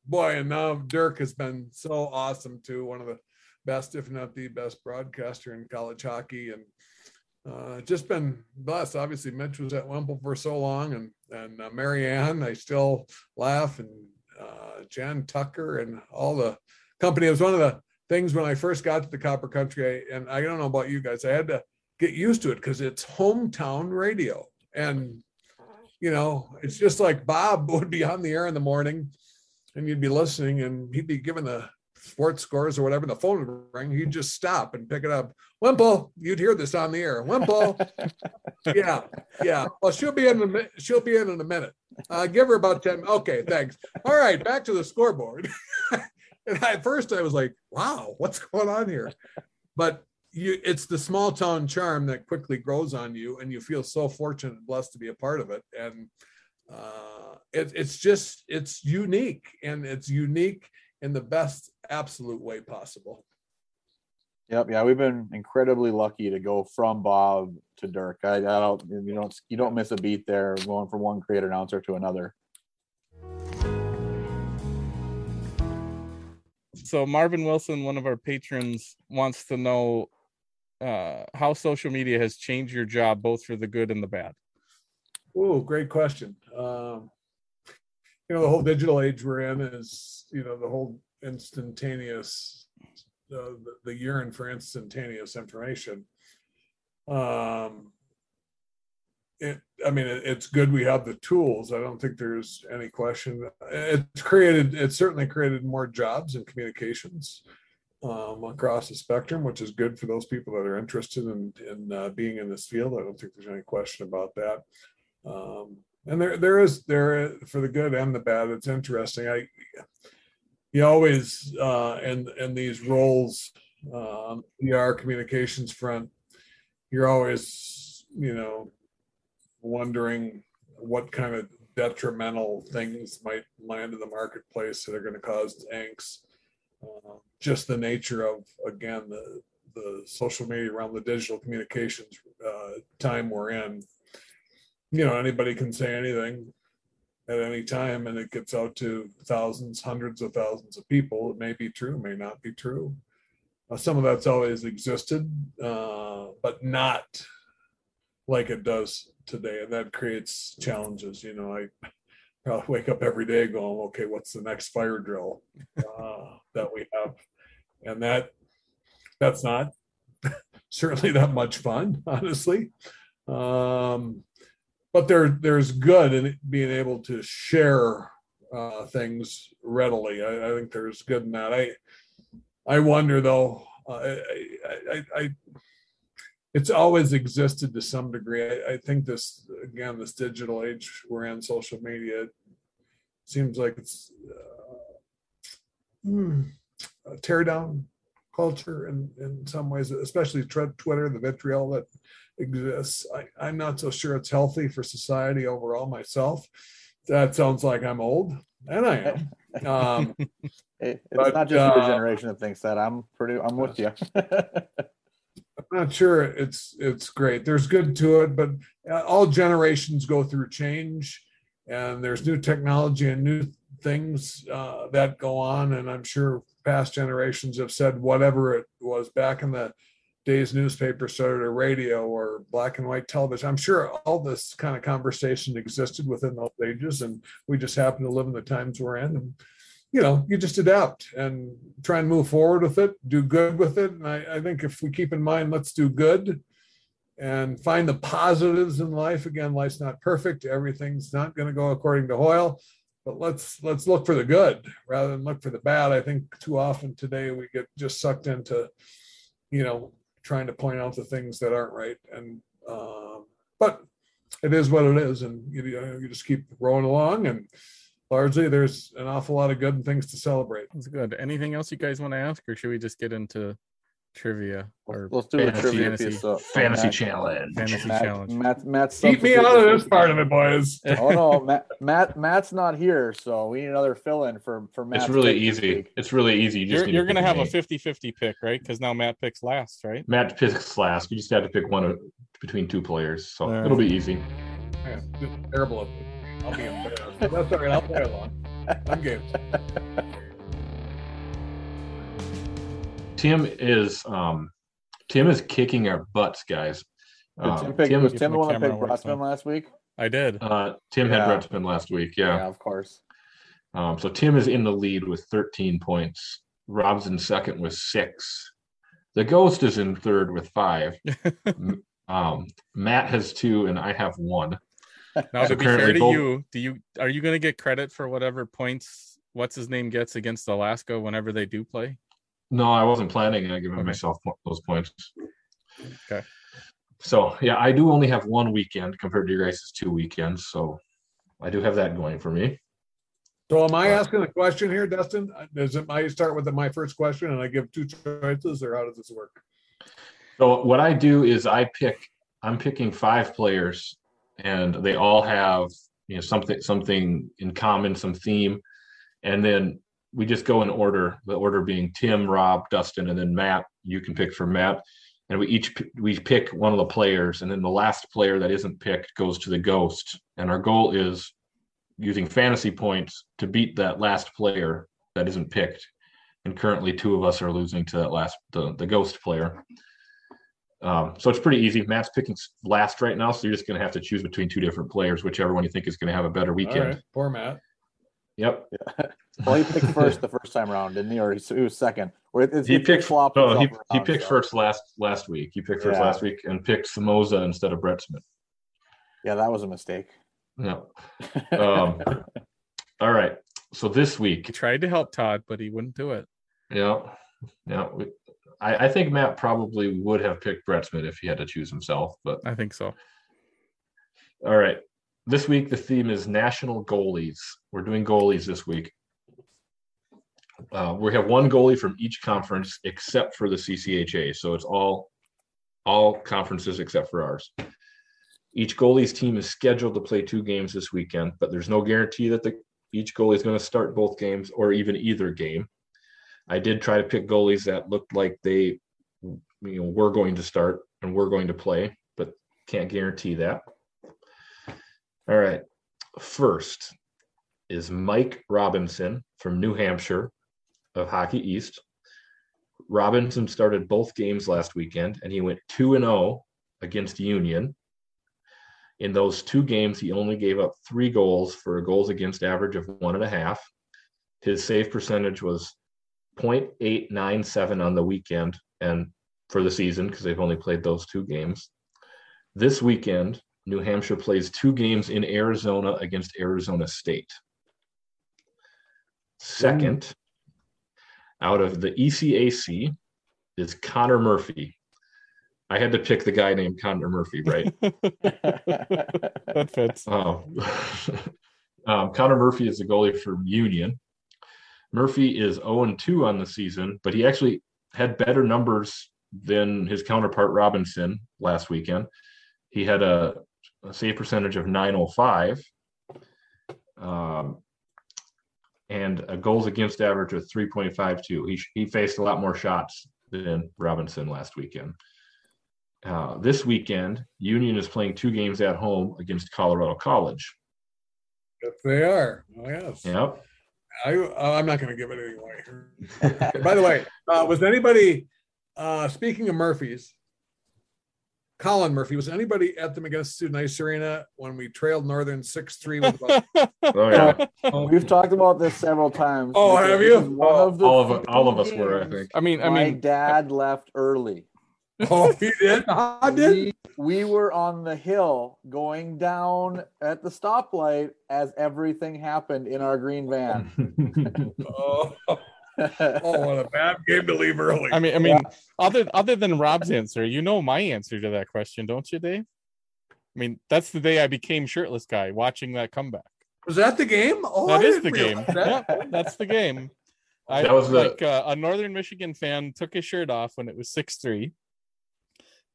boy, and now Dirk has been so awesome too. One of the best, if not the best, broadcaster in college hockey, and uh, just been blessed. Obviously, Mitch was at Wemple for so long, and and uh, Marianne, I still laugh, and uh, Jan Tucker, and all the company. It was one of the things when I first got to the Copper Country, I, and I don't know about you guys, I had to get used to it because it's hometown radio and you know it's just like bob would be on the air in the morning and you'd be listening and he'd be giving the sports scores or whatever the phone would ring he'd just stop and pick it up. Wimple you'd hear this on the air. Wimple. Yeah yeah. Well she'll be in a she'll be in in a minute. Uh give her about 10 okay thanks. All right back to the scoreboard. And at first i was like wow what's going on here? But you it's the small town charm that quickly grows on you and you feel so fortunate and blessed to be a part of it. And uh it, it's just it's unique and it's unique in the best absolute way possible Yep, yeah, we've been incredibly lucky to go from Bob to Dirk. I, I don't, you don't, you don't miss a beat there, going from one creator announcer to another. So Marvin Wilson, one of our patrons, wants to know uh, how social media has changed your job, both for the good and the bad. Oh, great question. Um, you know, the whole digital age we're in is, you know, the whole instantaneous, uh, the, the for instantaneous information. Um, it, I mean, it, it's good we have the tools. I don't think there's any question. It's created, it's certainly created more jobs in communications um, across the spectrum, which is good for those people that are interested in, in uh, being in this field. I don't think there's any question about that. Um, and there, there is there for the good and the bad. It's interesting. I, you always uh, in in these roles, uh, on PR communications front, you're always you know wondering what kind of detrimental things might land in the marketplace that are going to cause angst. Uh, just the nature of again the the social media around the digital communications uh, time we're in you know anybody can say anything at any time and it gets out to thousands hundreds of thousands of people. It may be true may not be true. Uh, some of that's always existed uh, but not like it does today. And that creates challenges you know i probably wake up every day going okay what's the next fire drill uh, that we have? And that that's not certainly that much fun honestly. Um, but there there's good in being able to share uh, things readily. I, I think there's good in that. I I wonder though. Uh, I, I, I, it's always existed to some degree. I, I think this again, this digital age we're in, social media seems like it's uh, hmm, a tear down culture in in some ways, especially Twitter, the vitriol that exists. I, I'm not so sure it's healthy for society overall myself. That sounds like I'm old, and I am. Um, it's But, not just your uh, generation that thinks that. I'm pretty, I'm with you. I'm not sure it's it's great. There's good to it, but uh, all generations go through change, and there's new technology and new things uh, that go on. And I'm sure past generations have said whatever it was back in the days newspaper started a radio or black and white television. I'm sure all this kind of conversation existed within those ages, and we just happen to live in the times we're in. And you know, you just adapt and try and move forward with it, do good with it. And I, I think if we keep in mind, let's do good and find the positives in life. Again, life's not perfect. Everything's not going to go according to Hoyle, but let's let's look for the good rather than look for the bad. I think too often today we get just sucked into, you know, trying to point out the things that aren't right. And um, but it is what it is, and you, you just keep rolling along and largely there's an awful lot of good things to celebrate. That's good. Anything else you guys want to ask, or should we just get into trivia or Let's do a Fantasy- trivia fantasy- piece. So, Fantasy Matt, challenge. fantasy Matt, challenge. Matt, Matt's Keep me out of this this part of it, boys. Oh no, Matt, Matt, Matt's not here, so we need another fill-in for for Matt. It's really easy. It's really easy. You just You're, you're gonna pick have a 50 50 pick, right? Because now Matt picks last, right? Matt picks last. You just have to pick one of, between two players, so All right. it'll be easy. Yeah, terrible. I'll be embarrassed. That's all right. I'll play along. I'm game. Tim is um, Tim is kicking our butts, guys. Did Uh, Tim pick, Tim, was Tim the one that picked works, last week? I did. uh, Tim had Yeah. Last week. Yeah. Yeah of course. Um, so Tim is in the lead with 13 points. Rob's in second with six. The Ghost is in third with five. Um, Matt has two, and I have one. Now, So to be fair to both- you, do you are you gonna get credit for whatever points what's his name gets against Alaska whenever they do play? No, I wasn't planning on giving Okay. myself those points. Okay. So yeah, I do only have one weekend compared to your guys' two weekends. So I do have that going for me. So am I asking a question here, Dustin? Uh, Does it, I start with the- my first question and I give two choices or how does this work? So what I do is I pick. I'm picking five players, and they all have you know something something in common, some theme, and then we just go in order. The order being Tim, Rob, Dustin, and then Matt. You can pick for Matt, and we each we pick one of the players, and then the last player that isn't picked goes to the ghost. And our goal is using fantasy points to beat that last player that isn't picked. And currently, two of us are losing to that last the, the ghost player. Um, so it's pretty easy. Matt's picking last right now, so you're just going to have to choose between two different players, whichever one you think is going to have a better weekend. right, poor Matt. Yep. Well, he picked first the first time around, didn't he? Or he, he was second. Or it, it's- He he picked. flopped No, he, himself he picked so- first last last week. He picked first Yeah. last week and picked Samoza instead of Brett Smith. Yeah, that was a mistake. Yeah. Um, all right. So this week, He tried to help Todd, but he wouldn't do it. yeah, yeah. we- I, I think Matt probably would have picked Brett Smith if he had to choose himself, but I think so. All right. This week, the theme is national goalies. We're doing goalies this week. Uh, we have one goalie from each conference except for the CCHA. So it's all all conferences except for ours. Each goalie's team is scheduled to play two games this weekend, but there's no guarantee that the each goalie is going to start both games or even either game. I did try to pick goalies that looked like they you know were going to start and were going to play, but can't guarantee that. All right. First is Mike Robinson from New Hampshire of Hockey East. Robinson started both games last weekend and he went 2 and 0 against Union. In those two games, he only gave up three goals for a goals against average of one and a half. His save percentage was 0.897 on the weekend and for the season because they've only played those two games. This weekend, New Hampshire plays two games in Arizona against Arizona State. Second, out of the ECAC is Connor Murphy. I had to pick the guy named Connor Murphy, right? that fits. Oh. um, Connor Murphy is the goalie for Union. Murphy is 0 2 on the season, but he actually had better numbers than his counterpart Robinson last weekend. He had a, a save percentage of 905 um, and a goals against average of 3.52. He, he faced a lot more shots than Robinson last weekend. Uh, this weekend, Union is playing two games at home against Colorado College. Yes, they are. Oh, yes. Yep. I, uh, I'm not going to give it away. By the way, uh, was anybody, uh, speaking of Murphy's, Colin Murphy, was anybody at the MacInnes Student Ice Arena when we trailed Northern 6 3 about Oh yeah. Oh, we've talked about this several times. Oh, This have you? One of all of all of us were, I think. I mean, I mean, My dad left early. Oh, he did? I did? We, we were on the hill going down at the stoplight as everything happened in our green van. Oh, oh, what a bad game to leave early. I mean, I mean, other other than Rob's answer, you know my answer to that question, don't you, Dave? I mean, that's the day I became shirtless guy watching that comeback. was that the game? Oh, That I is the game. realize that. Yeah, that's the game. I That was the- like uh, a Northern Michigan fan took his shirt off when it was six three,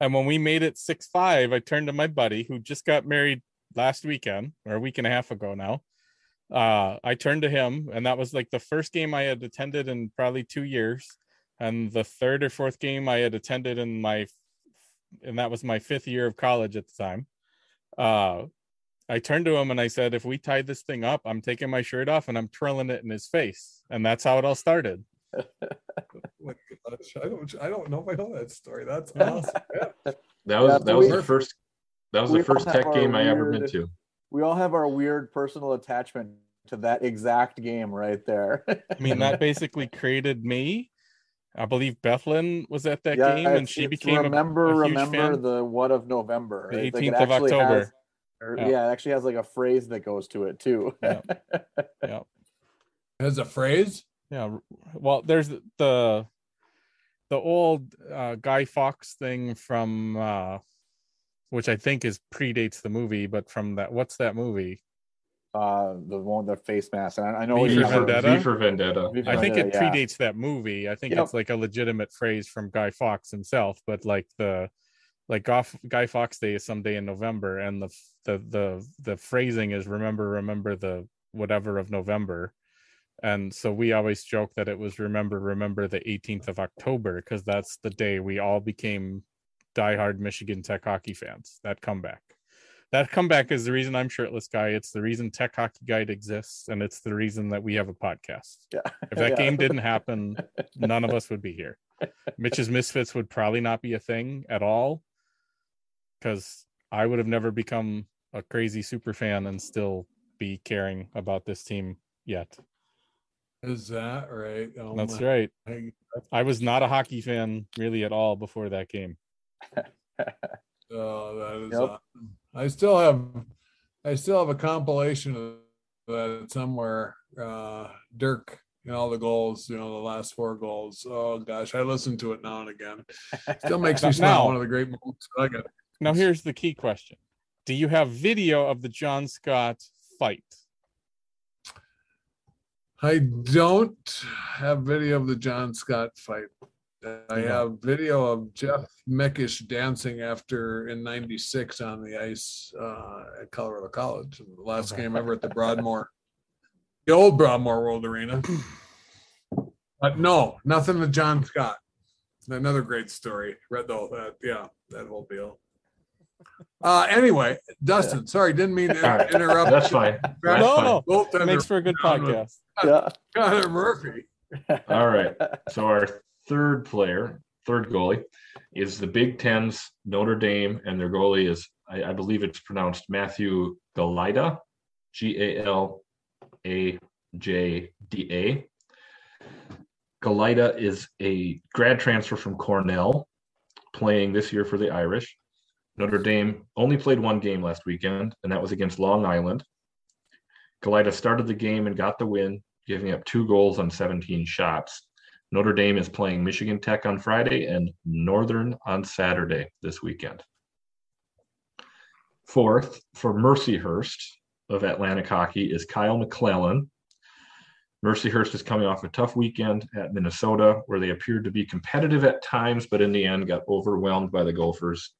and when we made it six five, I turned to my buddy who just got married last weekend or a week and a half ago now. Uh, I turned to him, and that was like the first game I had attended in probably two years, and the third or fourth game I had attended in my, and that was my fifth year of college at the time. Uh, I turned to him and I said, "If we tie this thing up, I'm taking my shirt off and I'm twirling it in his face," and that's how it all started. Oh my gosh, I don't, I don't know if I know that story. That's awesome. Yeah. That was so that was we- the first that was the first tech our game I ever been to. We all have our weird personal attachment to that exact game right there. I mean, that basically created me. I believe Bethlyn was at that Yeah, game, and she became a- remember a, huge remember fan. the what of November. The right? Like, 18th of October. has- or- Yeah. yeah. it actually has like a phrase that goes to it too. Yeah. yeah, As a phrase, yeah. Well, there's the the old uh, Guy Fawkes thing from uh, which I think is predates the movie, but from that what's that movie? uh, the one with the face mask. And I, I know V for you're V for, Vendetta? v for Vendetta. V for I think it yeah. predates that movie. I think Yep. it's like a legitimate phrase from Guy Fawkes himself, but like the like Goff, Guy Fawkes Day is someday in November, and the the the the phrasing is remember remember the whatever of November, and so we always joke that it was remember remember the 18th of October because that's the day we all became diehard Michigan Tech hockey fans. That comeback. That comeback is the reason I'm shirtless guy. It's the reason Tech Hockey Guide exists, and it's the reason that we have a podcast. Yeah. If that Yeah. game didn't happen, none of us would be here. Mitch's Misfits would probably not be a thing at all because I would have never become a crazy super fan and still be caring about this team yet. is that right? Oh That's my- right. I- I was not a hockey fan really at all before that game. Oh, that is. Yep. awesome. I still have, I still have a compilation of that somewhere. Uh, Dirk, you know, all the goals, you know, the last four goals. Oh gosh, I listen to it now and again. Still makes me Now- smile. One of the great moments. I got. Now, here's the key question Do you have video of the John Scott fight? I don't have video of the John Scott fight. I have video of Jeff Mikesch dancing after in '96 on the ice uh, at Colorado College, the last game ever at the Broadmoor, the old Broadmoor World Arena. But no, nothing to John Scott. Another great story. Read the whole, that yeah that whole deal. Uh, anyway, Dustin, sorry, didn't mean to All right. interrupt. That's fine. That's No, fine. no. Goaltender Makes for a good Down with- podcast. yeah. Connor Murphy. All right. So our third player, third goalie, is the Big Ten's Notre Dame, and their goalie is, I, I believe it's pronounced Matthew Galajda, G A L A J D A. Galajda is a grad transfer from Cornell, playing this year for the Irish. Notre Dame only played one game last weekend, and that was against Long Island. Galajda started the game and got the win, giving up two goals on 17 shots. Notre Dame is playing Michigan Tech on Friday and Northern on Saturday this weekend. Fourth, for Mercyhurst of Atlantic Hockey is Kyle McClellan. Mercyhurst is coming off a tough weekend at Minnesota, where they appeared to be competitive at times, but in the end got overwhelmed by the Gophers.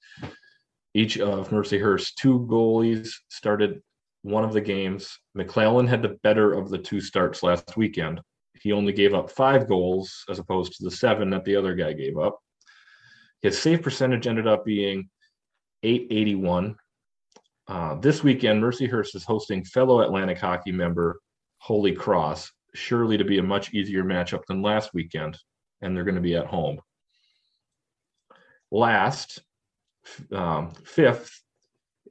Each of Mercyhurst's two goalies started one of the games. McClellan had the better of the two starts last weekend. He only gave up five goals as opposed to the seven that the other guy gave up. His save percentage ended up being 881. Uh, this weekend, Mercyhurst is hosting fellow Atlantic hockey member Holy Cross, surely to be a much easier matchup than last weekend, and they're going to be at home. Last, um, fifth,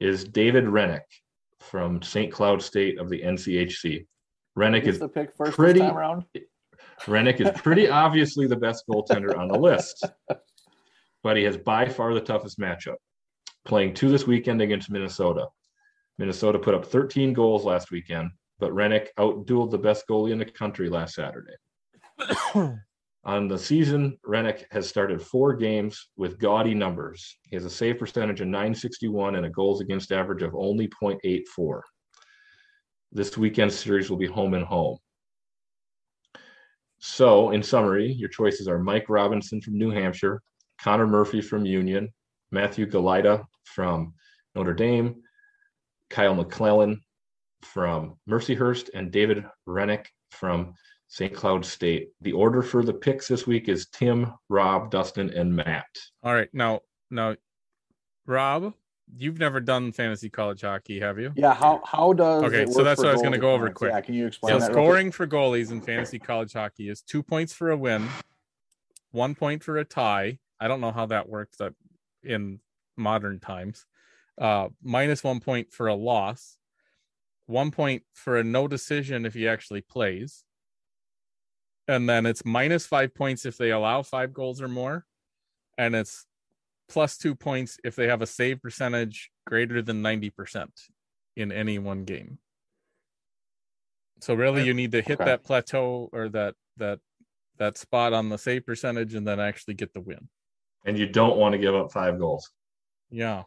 is David Hrenak from St. Cloud State of the NCHC. Hrenak is the pick first pretty- time around. Hrenak is pretty obviously the best goaltender on the list, but he has by far the toughest matchup. Playing two this weekend against Minnesota. Minnesota put up 13 goals last weekend, but Hrenak outdueled the best goalie in the country last Saturday. On the season, Hrenak has started four games with gaudy numbers. He has a save percentage of 961 and a goals against average of only 0.84. This weekend series will be home and home. So, in summary, your choices are Mike Robinson from New Hampshire, Connor Murphy from Union, Matthew Galajda from Notre Dame, Kyle McClellan from Mercyhurst, and David Hrenak from St. Cloud State. The order for the picks this week is Tim, Rob, Dustin, and Matt. All right, now now, Rob, you've never done fantasy college hockey, have you? Yeah. How how does Okay, so that's what I was gonna go over points? quick. Yeah. Can you explain So that? scoring for goalies in fantasy college hockey is two points for a win, one point for a tie. I don't know how that works up in modern times. Uh, minus one point for a loss, one point for a no decision if he actually plays, and then it's minus five points if they allow five goals or more, and it's plus two points if they have a save percentage greater than ninety percent in any one game. So really, you need to hit Okay. that plateau or that that that spot on the save percentage, and then actually get the win. And you don't want to give up five goals. Yeah.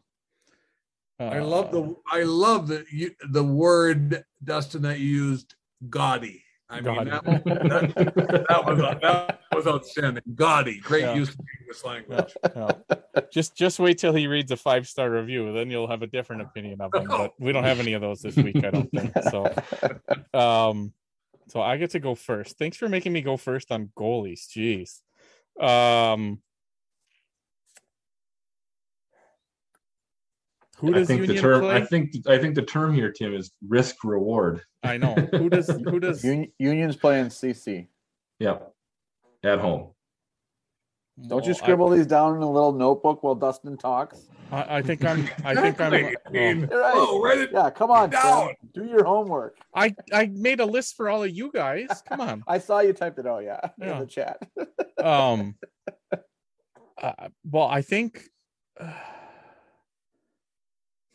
I love Uh, the I love the you, the word Dustin that you used gaudy. I mean Gaudy. that, that, that was that was outstanding. Gaudy, great Yeah. use of English language. yeah. just just wait till he reads a five star review, then you'll have a different opinion of him. But we don't have any of those this week, I don't think. So, um, so I get to go first. Thanks for making me go first on goalies. Jeez. Um, who I think Union the term play? I think I think the term here, Tim, is risk reward. I know who does who does Union, Union's playing CC. Yep. At home. Don't you Well, I- scribble these down in a little notebook while Dustin talks? I, I think I'm. I think I'm. Exactly. I mean, right. oh, write it Yeah, come on, Tim. down. Do your homework. I I made a list for all of you guys. Come on. I saw you typed it out, yeah, Yeah. in the chat. um uh, well i think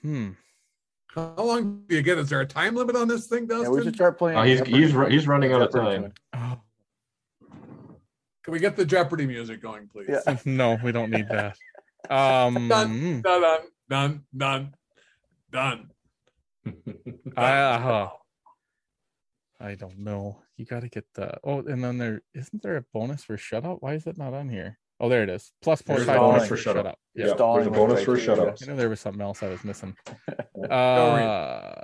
hmm How long do you get? Is there a time limit on this thing, Dustin? Yeah, we should start playing. Oh, he's he's he's running out of time. tune. Can we get the Jeopardy music going, please? Yeah. no we don't need that um Done, done, done, done, done. I, uh, I don't know you got to get the oh and then there isn't there a bonus for shutout why is it not on here oh there it is plus point five bonus for for shutout. shutout Yeah, yeah there's a was bonus right for too, yeah. shutouts. I know there was something else I was missing. Don't Uh,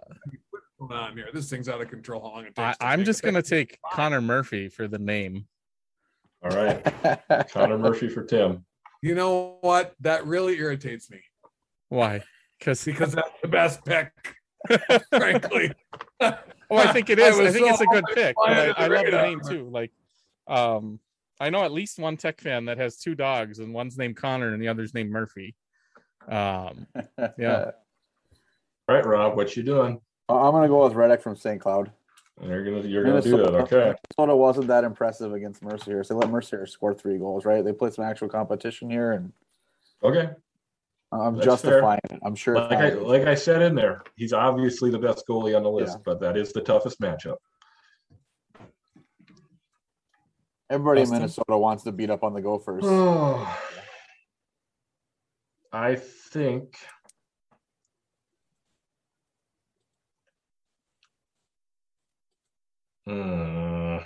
Hold on here. This thing's out of control. How long it takes? I, to I'm just gonna pick. take Connor Murphy for the name. All right. Connor Murphy for Tim. You know what? That really irritates me Why? Because because that's the best pick. frankly. Oh, I think it is. I. I, think so it's a good pick. to find but I, I love the name too. Like, um, I know at least one tech fan that has two dogs, and one's named Connor and the other's named Murphy. Um, Yeah. All right, Rob, what you doing? I'm gonna go with Hrenak from St. Cloud. You're gonna you're gonna do that, Minnesota- okay? Minnesota wasn't that impressive against Mercyhurst. They let Mercyhurst score three goals, right? They played some actual competition here, and Okay. I'm That's justifying it. I'm sure. Like I like I said in there, he's obviously the best goalie on the list, Yeah. but that is the toughest matchup. Everybody in Minnesota wants to beat up on the Gophers. Oh, I think Hmm.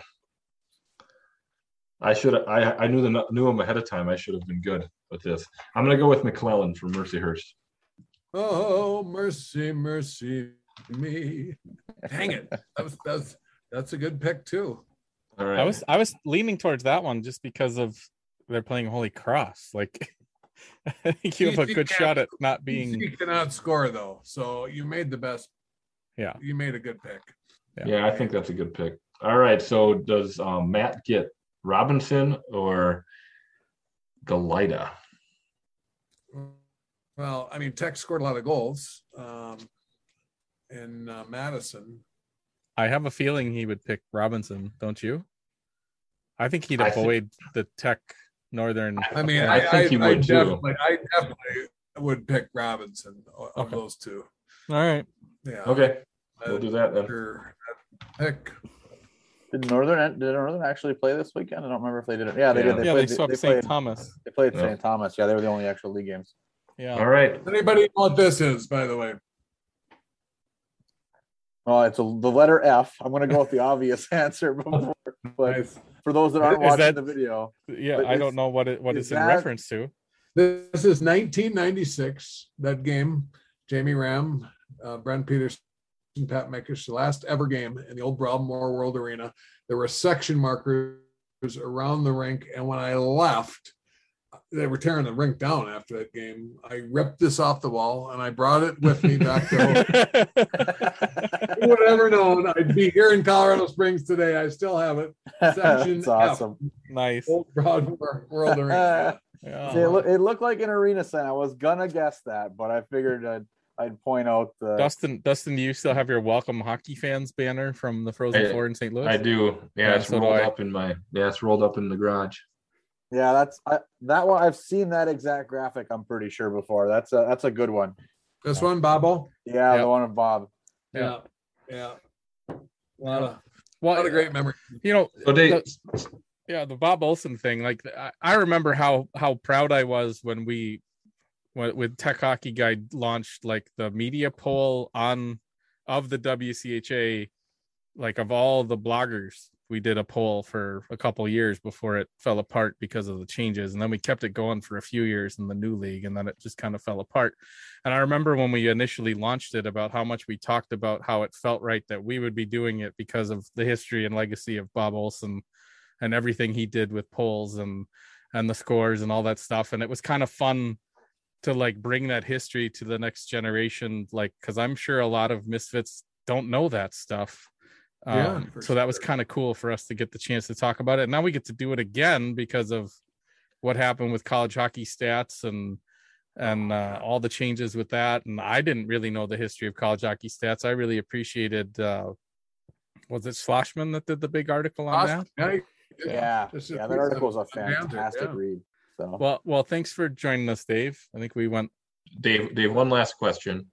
I should I I knew the knew him ahead of time. I should have been good with this. I'm gonna go with McClellan from Mercyhurst. Oh, mercy, mercy me. Dang it. That was, that's that's a good pick too. All right. I was I was leaning towards that one just because of they're playing Holy Cross. Like, I think you have a good shot at not being. You cannot score though, so you made the best. Yeah. you made a good pick. Yeah, I think that's a good pick. All right. So does um, Matt get Robinson or Galajda? Well, I mean, Tech scored a lot of goals um, in uh, Madison. I have a feeling he would pick Robinson. Don't you? I think he'd I think- avoid the Tech Northern. I mean, I I, think I, he I would, too. definitely, I definitely would pick Robinson of Okay. those two. All right. Yeah. Okay, Uh, we'll do that then. Pick. Did Northern did Northern actually play this weekend? I don't remember if they did it. Yeah, they Yeah. did. They yeah, played, they swept St. Thomas. They played Yeah. St. Thomas. Yeah, they were the only actual league games. Yeah. All right. Anybody know what this is, by the way? Well, it's a, the letter F. I'm going to go with the obvious answer before, but Nice. for those that aren't Is watching that- the video. Yeah, I don't know what it what is it's in reference to. This is 1996. That game, Jamie Ram, uh, Brent Peterson, Pat Mikesch, the last ever game in the old Broadmoor World Arena. There were section markers around the rink, and when I left, they were tearing the rink down after that game. I ripped this off the wall and I brought it with me back to home. Who would ever known I'd be here in Colorado Springs today? I still have it. Section That's awesome. nice. Old Broadmoor World Arena. Yeah. See, it, loo- it looked like an arena sign. I was gonna guess that, but I figured I'd, I'd point out the. Dustin, Dustin, do you still have your welcome hockey fans banner from the Frozen I- Four in St. Louis? I do. Yeah, Yeah, it's so rolled up in my. Yeah, it's rolled up in the garage. Yeah, that's I, that one. I've seen that exact graphic. I'm pretty sure before. That's a that's a good one. This one, Bobo. Yeah, Yeah. the one of Bob. Yeah. Yeah. What a lot of, Well, lot of great memory. You know, So Dave, the- yeah, the Bob Olson thing. Like, I, I remember how how proud I was when we, when, with Tech Hockey Guide launched like the media poll on of the WCHA, like of all the bloggers. We did a poll for a couple years before it fell apart because of the changes, and then we kept it going for a few years in the new league, and then it just kind of fell apart. And I remember when we initially launched it about how much we talked about how it felt right that we would be doing it because of the history and legacy of Bob Olson and everything he did with polls and and the scores and all that stuff and it was kind of fun to like bring that history to the next generation like because i'm sure a lot of misfits don't know that stuff Yeah, um, for so that was kind of cool for us to get the chance to talk about it now we get to do it again because of what happened with college hockey stats and and uh, all the changes with that and i didn't really know the history of college hockey stats i really appreciated uh was it Schlossman that did the big article on that Yeah, Yeah, This is- yeah, that article was a fantastic yeah. read. So Well, well, thanks for joining us, Dave. I think we went. Dave, Dave, one last question.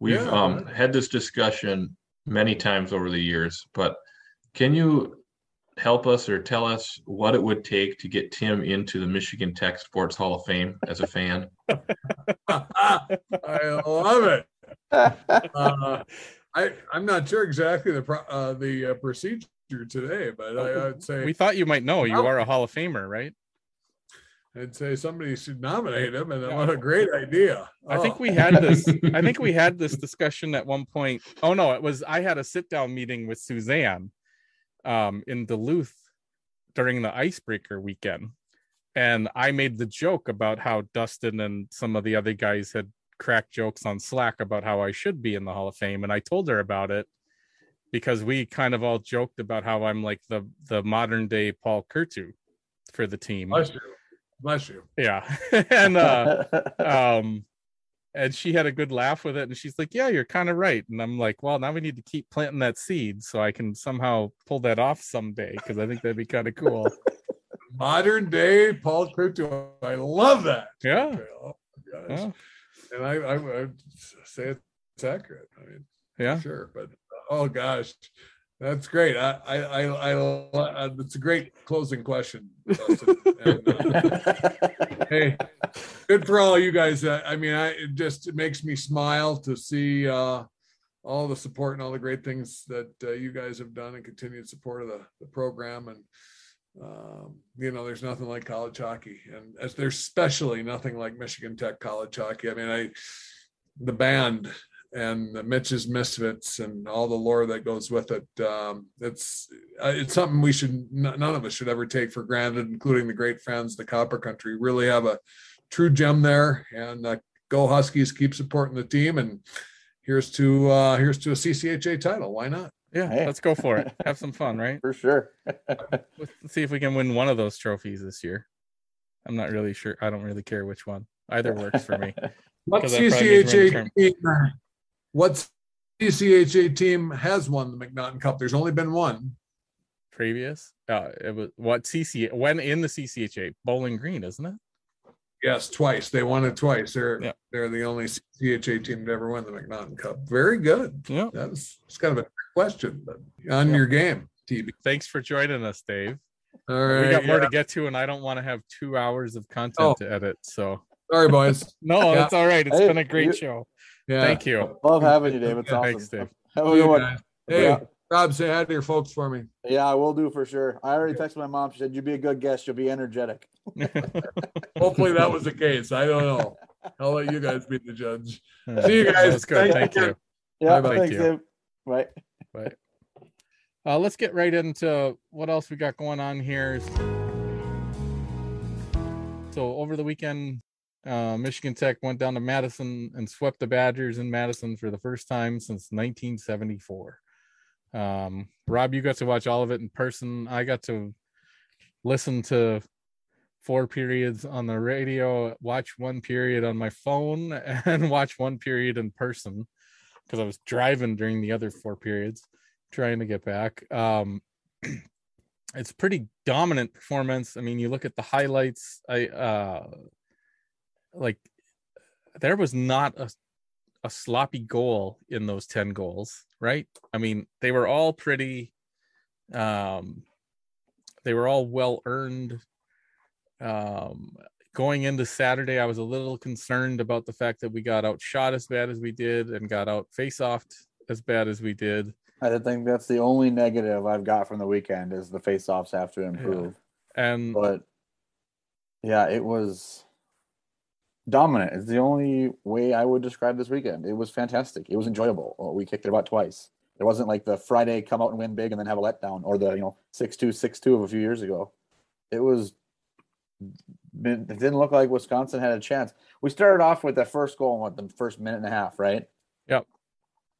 We've Yeah, um, had this discussion many times over the years, but can you help us or tell us what it would take to get Tim into the Michigan Tech Sports Hall of Fame as a fan? I love it. Uh, I I'm not sure exactly the pro, uh, the uh, procedure today, but I, I'd say We thought you might know. You are a Hall of Famer, right? I'd say somebody should nominate him, and what a great idea! I think Oh. we had this. I think we had this discussion at one point. Oh no, it was I had a sit down meeting with Suzanne, um, in Duluth during the icebreaker weekend, and I made the joke about how Dustin and some of the other guys had cracked jokes on Slack about how I should be in the Hall of Fame, and I told her about it because we kind of all joked about how I'm like the the modern day Paul Kurtu for the team. Bless you. Yeah, and uh, um and she had a good laugh with it and she's like yeah you're kind of right and i'm like well now we need to keep planting that seed so i can somehow pull that off someday because i think that'd be kind of cool Modern day Paul Kurtu. I love that. Yeah. Oh, yeah And I, I would say it's accurate. I mean, yeah sure, but oh gosh, that's great. I, I, I, I uh, it's a great closing question. And, uh, hey, good for all you guys. Uh, I mean, I it just it makes me smile to see uh, all the support and all the great things that uh, you guys have done and continued support of the, the program. And um, you know, there's nothing like college hockey, and as there's especially nothing like Michigan Tech college hockey. I mean, I the band and the Mitch's Misfits and all the lore that goes with it. Um, it's uh, it's something we should none of us should ever take for granted, including the great fans, the Copper Country. Really have a true gem there, and uh, go Huskies! Keep supporting the team, and here's to uh, here's to a CCHA title. Why not? yeah Hey. let's go for it have some fun right for sure. let's see if we can win one of those trophies this year i'm not really sure i don't really care which one either works for me What Because that probably means we're in CCHA team? What CCHA team has won the MacNaughton Cup? There's only been one. previous uh it was what cc when in the ccha bowling green isn't it Yes, twice. They won it twice. They're Yeah. they're the only CHA team to ever win the MacNaughton Cup. Very good. yeah That's it's kind of a question, but on Yeah. your game, TB. thanks for joining us dave All right. we got more yeah. to get to and i don't want to have two hours of content Oh. to edit so Sorry, boys. no Yeah. that's all right It's Hey, been a great you- show Yeah. thank you Love having you, Dave. It's Yeah, awesome. thanks, Dave. Have a good one. Hey, Yeah. Rob, say hi to your folks for me. Yeah, I will do for sure. I already texted my mom. She said, "You'd be a good guest. You'll be energetic." Hopefully that was the case. I don't know. I'll let you guys be the judge. See you guys. That's good. Thank you. Yeah, Bye-bye. thanks, Thank you. Dave. Bye. But uh, let's get right into what else we got going on here. So over the weekend, uh, Michigan Tech went down to Madison and swept the Badgers in Madison for the first time since 1974. Um, Rob, you got to watch all of it in person. I got to listen to four periods on the radio, watch one period on my phone, and watch one period in person because I was driving during the other four periods trying to get back. Um, it's pretty dominant performance. I mean, you look at the highlights. I uh, like there was not a a sloppy goal in those 10 goals, right? I mean, they were all pretty um they were all well earned. Um going into Saturday, I was a little concerned about the fact that we got outshot as bad as we did and got out face offed as bad as we did. I think that's the only negative I've got from the weekend is the face-offs have to improve. And But yeah, it was dominant. It's the only way I would describe this weekend. It was fantastic. It was enjoyable. Oh, We kicked it about twice. It wasn't like the Friday come out and win big and then have a letdown or the you know six two six two of a few years ago. It was. It didn't look like Wisconsin had a chance. We started off with the first goal in what the first minute and a half, right? Yep.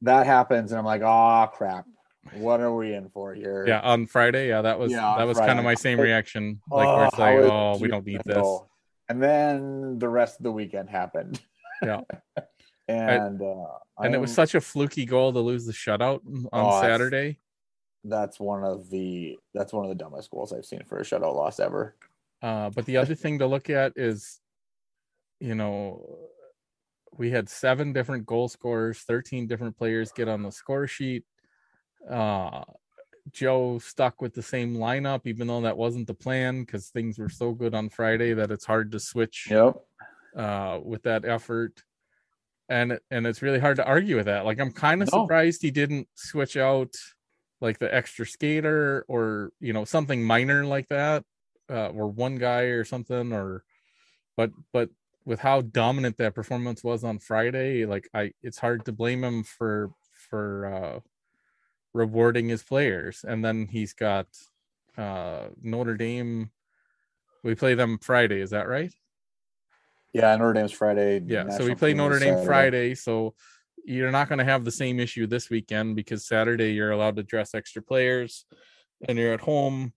That happens, and I'm like, oh crap, what are we in for here? yeah, on Friday, yeah, that was Yeah, that was kind of my same reaction. Like where it's oh, like, oh, we don't need this. And then the rest of the weekend happened. Yeah. and uh, And it was such a fluky goal to lose the shutout on Oh, Saturday. that's one of the that's one of the dumbest goals I've seen for a shutout loss ever. Uh, but the other thing to look at is, you know, we had seven different goal scorers, 13 different players get on the score sheet. Uh, Joe stuck with the same lineup, even though that wasn't the plan because things were so good on Friday that it's hard to switch Yep. uh, with that effort. And and it's really hard to argue with that. Like I'm kind of No. surprised he didn't switch out like the extra skater or you know something minor like that, uh, or one guy or something. Or but but with how dominant that performance was on Friday, like I it's hard to blame him for for uh, rewarding his players. And then he's got uh, Notre Dame. We play them Friday, is that right? Yeah, Notre Dame's Friday. Yeah, so we play Notre Dame Saturday. Friday, so you're not going to have the same issue this weekend because Saturday you're allowed to dress extra players, and you're at home.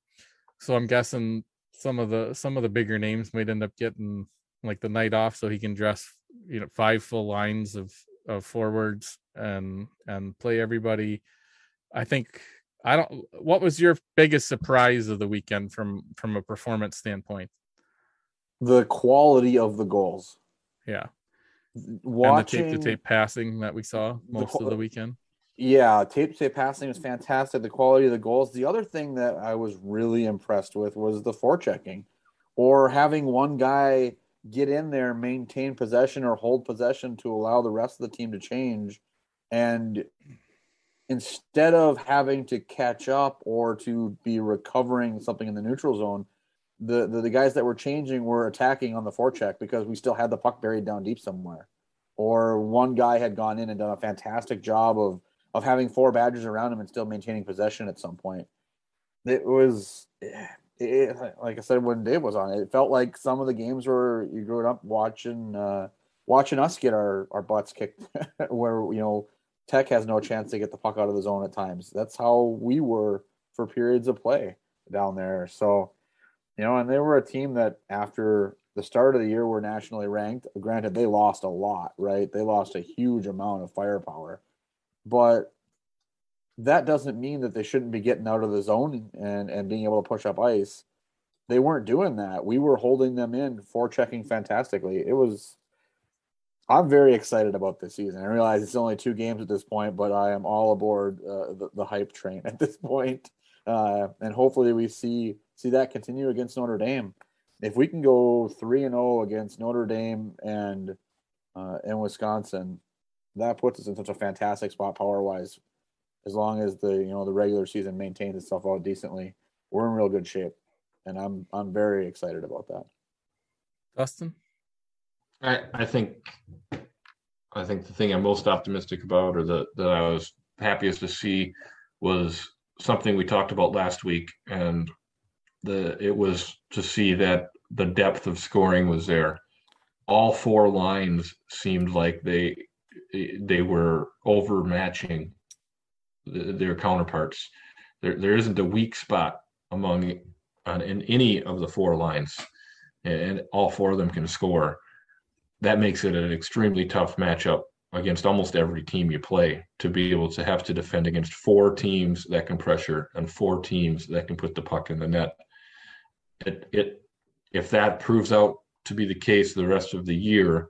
So I'm guessing some of the some of the bigger names might end up getting like the night off, so he can dress you know five full lines of of forwards and and play everybody. I think I don't. What was your biggest surprise of the weekend from from a performance standpoint? The quality of the goals. Yeah, Watching and the tape to tape passing that we saw most of the weekend. Yeah, tape to tape passing was fantastic. The quality of the goals. The other thing that I was really impressed with was the forechecking, or having one guy get in there, maintain possession, or hold possession to allow the rest of the team to change, and instead of having to catch up or to be recovering something in the neutral zone, the, the, the guys that were changing were attacking on the forecheck because we still had the puck buried down deep somewhere. Or one guy had gone in and done a fantastic job of of having four Badgers around him and still maintaining possession at some point. It was, it, like I said when Dave was on, it felt like some of the games where you grew up watching, uh, watching us get our, our butts kicked, where you know Tech has no chance to get the puck out of the zone at times. That's how we were for periods of play down there. So, you know, and they were a team that after the start of the year were nationally ranked. Granted, they lost a lot, right? They lost a huge amount of firepower but that doesn't mean that they shouldn't be getting out of the zone and and being able to push up ice. They weren't doing that. We were holding them in, forechecking fantastically. It was. I'm very excited about this season. I realize it's only two games at this point, but I am all aboard uh, the, the hype train at this point. Uh, and hopefully, we see see that continue against Notre Dame. If we can go three and zero against Notre Dame and uh, Wisconsin, that puts us in such a fantastic spot power wise as long as the you know the regular season maintains itself out decently, we're in real good shape, and I'm I'm very excited about that. Dustin, I I think I think the thing I'm most optimistic about, or the that I was happiest to see, was something we talked about last week, and the it was to see that the depth of scoring was there. All four lines seemed like they they were overmatching their counterparts. There there isn't a weak spot among on in any of the four lines, and all four of them can score. That makes it an extremely tough matchup against almost every team you play to be able to have to defend against four teams that can pressure and four teams that can put the puck in the net. It it if that proves out to be the case the rest of the year,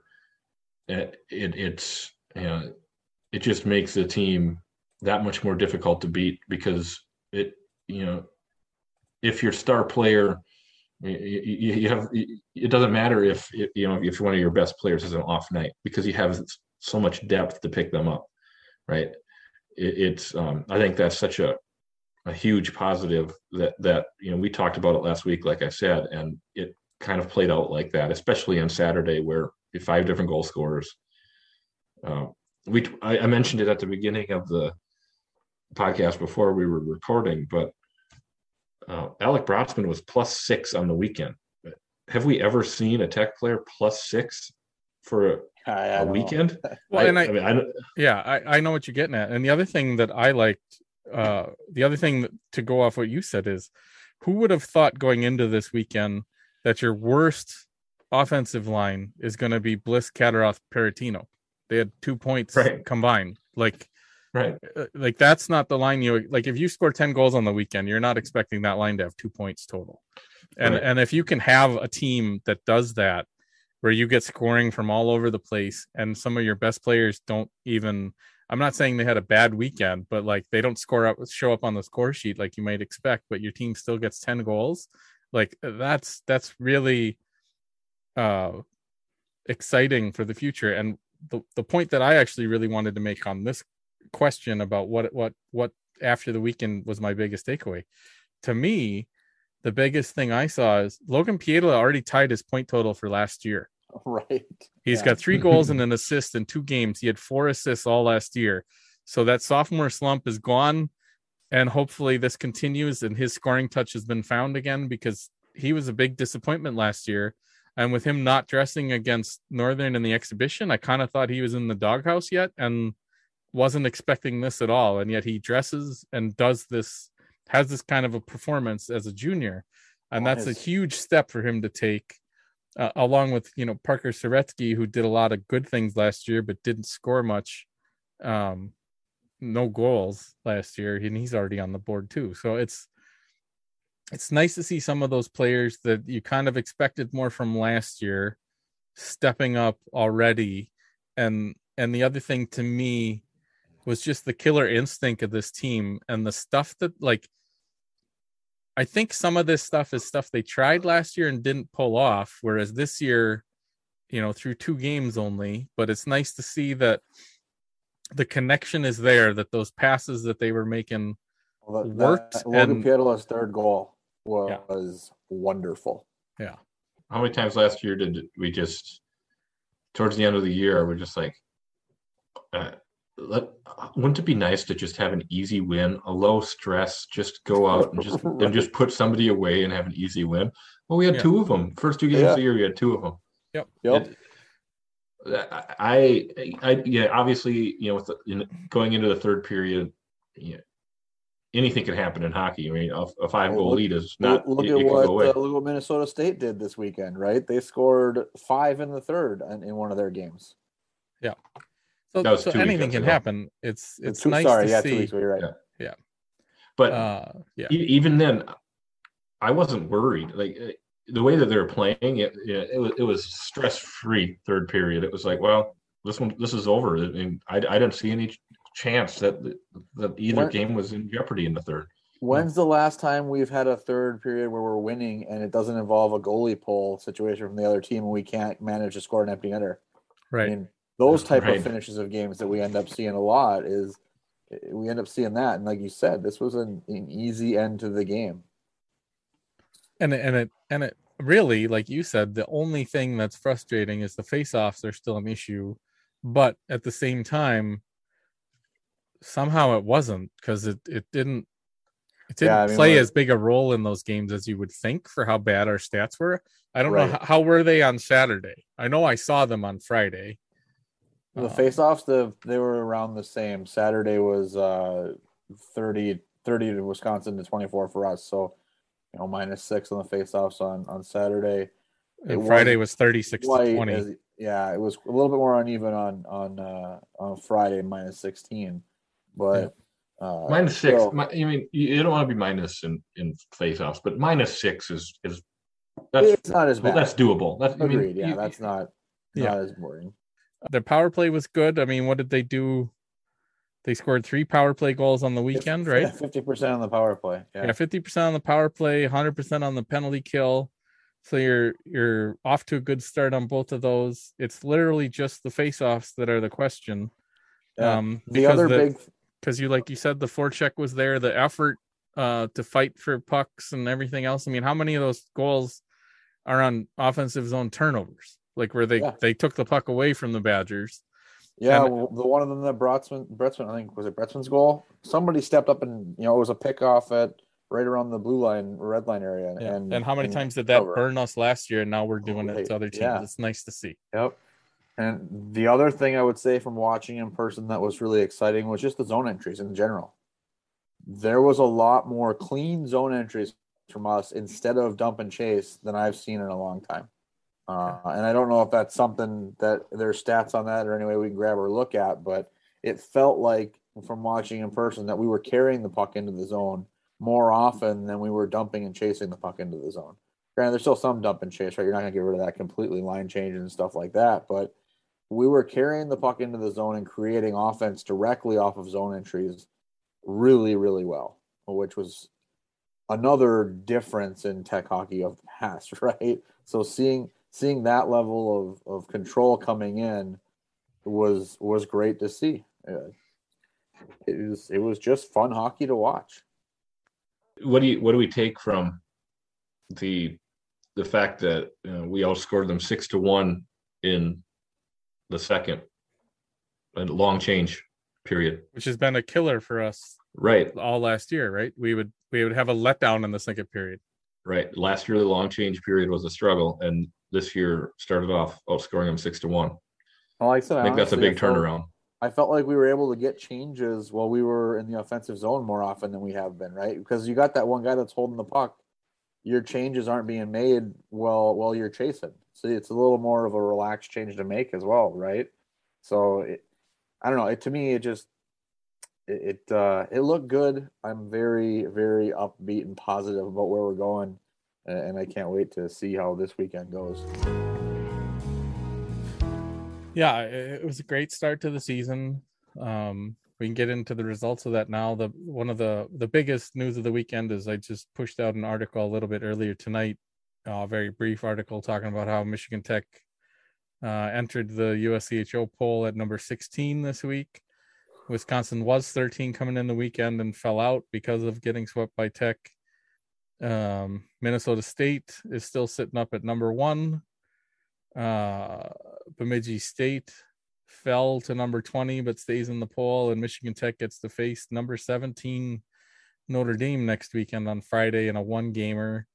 it, it it's you know, it just makes the team that much more difficult to beat because it you know if your star player you, you have it doesn't matter if you know if one of your best players has an off night because you have so much depth to pick them up right? It, it's um, i think that's such a a huge positive that that you know we talked about it last week like i said and it kind of played out like that especially on saturday where five different goal scorers. Uh, we I, I mentioned it at the beginning of the podcast before we were recording but uh, Alec Broetzman was plus six on the weekend. Have we ever seen a tech player plus six for a, a weekend? well, I, and I, I, mean, I yeah, I, I know what you're getting at. And the other thing that I liked, uh, the other thing to go off what you said is, who would have thought going into this weekend that your worst offensive line is going to be Bliss, Caderoth, Parrottino? They had two points right. combined. Like Right. Uh, like that's not the line you like if you score 10 goals on the weekend, you're not expecting that line to have 2 points total. And right. and if you can have a team that does that where you get scoring from all over the place and some of your best players don't even I'm not saying they had a bad weekend, but like they don't score up show up on the score sheet like you might expect, but your team still gets 10 goals. Like that's that's really uh exciting for the future and the, the point that I actually really wanted to make on this question about what what what after the weekend was my biggest takeaway. To me, the biggest thing I saw is Logan Pietila already tied his point total for last year. Right. He's yeah. got three goals and an assist in two games. He had four assists all last year. So that sophomore slump is gone. And hopefully this continues and his scoring touch has been found again because he was a big disappointment last year. And with him not dressing against Northern in the exhibition, I kind of thought he was in the doghouse yet. And wasn't expecting this at all and yet he dresses and does this has this kind of a performance as a junior. And that's a huge step for him to take uh, along with you know Parker Saretsky who did a lot of good things last year but didn't score much um no goals last year and he's already on the board too. So it's it's nice to see some of those players that you kind of expected more from last year stepping up already. And and the other thing to me was just the killer instinct of this team and the stuff that like I think some of this stuff is stuff they tried last year and didn't pull off whereas this year you know through two games only but it's nice to see that the connection is there that those passes that they were making well, that, worked that, Logan and Pietila's third goal was yeah. wonderful yeah how many times last year did we just towards the end of the year we're just like uh, let wouldn't it be nice to just have an easy win, a low stress, just go out and just right. and just put somebody away and have an easy win? Well, we had yeah. two of them. First two games yeah. of the year, we had two of them. Yep. Yep. It, I, I, yeah, obviously, you know, with the, in, going into the third period, yeah, anything can happen in hockey. I mean, a, a five goal lead is not. Look, at what uh, look what Minnesota State did this weekend, right? They scored five in the third in, in one of their games. Yeah. So, so anything can ago. happen. It's it's two, nice sorry, to yeah, see. Two weeks, you're right. Yeah. yeah. But uh, yeah. even then, I wasn't worried. Like uh, the way that they were playing, it it, was, it was stress free third period. It was like, well, this one this is over. I mean, I, I didn't see any chance that that either when, game was in jeopardy in the third. When's the last time we've had a third period where we're winning and it doesn't involve a goalie pull situation from the other team and we can't manage to score an empty netter? Right. I mean, those type right. of finishes of games that we end up seeing a lot is we end up seeing that. And like you said, this was an, an easy end to the game. And it, and it and it really, like you said, the only thing that's frustrating is the face-offs are still an issue, but at the same time, somehow it wasn't because it it didn't it didn't Yeah, I mean, play as big a role in those games as you would think for how bad our stats were. I don't know how, how were they on Saturday. I know I saw them on Friday. The Uh, face-offs, the they were around the same. Saturday was uh 30, 30 to Wisconsin to 24 for us. So, you know, minus six on the face-offs on on Saturday. and it Friday was was 36 to 20. as- yeah, it was a little bit more uneven on on uh on Friday, minus 16. But uh Minus six. still- mi- I mean, you, don't want to be minus in in face-offs, but minus six is is that's it's not as well, that's doable. That's I mean, Agreed. yeah, you- that's not Yeah. not as boring. Their power play was good. I mean, what did they do? They scored three power play goals on the weekend, right? Fifty percent on the power play. Yeah. Yeah, fifty percent on the power play, hundred percent on the penalty kill. So you're you're off to a good start on both of those. It's literally just the face-offs that are the question. Yeah. Um, the other the- big because you like you said the forecheck was there, the effort uh to fight for pucks and everything else. I mean, how many of those goals are on offensive zone turnovers? Like where they Yeah. they took the puck away from the Badgers. Yeah, And- well, the one of them that Broetzman, Broetzman, I think was it Broetzman's goal. Somebody stepped up and you know it was a pickoff at right around the blue line, red line area. Yeah. And And, how many and times did that cover. burn us last year? And now we're doing it to other teams. yeah. It's nice to see. Yep. And the other thing I would say from watching in person that was really exciting was just the zone entries in general. There was a lot more clean zone entries from us instead of dump and chase than I've seen in a long time. Uh, and I don't know if that's something that there's stats on that or any way we can grab or look at, but it felt like from watching in person that we were carrying the puck into the zone more often than we were dumping and chasing the puck into the zone. Granted, there's still some dump and chase, right? You're not gonna get rid of that completely, line change and stuff like that. But we were carrying the puck into the zone and creating offense directly off of zone entries really, really well, which was another difference in tech hockey of the past, right? So seeing seeing that level of, of control coming in was was great to see. Uh, It was it was just fun hockey to watch. what do you what do we take from the the fact that you know, we outscored them six to one in the second a long change period Which has been a killer for us right all last year, right? We would we would have a letdown in the second period. right last year the long change period was a struggle and this year started off outscoring them six to one Well, like I said, i think that's a big felt- turnaround I felt like we were able to get changes while we were in the offensive zone more often than we have been, right? Because you got that one guy that's holding the puck. Your changes aren't being made while while you're chasing. So it's a little more of a relaxed change to make as well, right? So it, I don't know. It to me, it just it it, uh, it looked good. I'm very very upbeat and positive about where we're going, and I can't wait to see how this weekend goes. Yeah, it it was a great start to the season. Um, we can get into the results of that now. The one of the the biggest news of the weekend is I just pushed out an article a little bit earlier tonight, a very brief article talking about how Michigan Tech uh, entered the USCHO poll at number 16 this week. Wisconsin was 13 coming in the weekend and fell out because of getting swept by Tech. Um, Minnesota State is still sitting up at number one. Uh, Bemidji State fell to number 20 but stays in the poll, and Michigan Tech gets to face number 17 Notre Dame next weekend on Friday in a one gamer.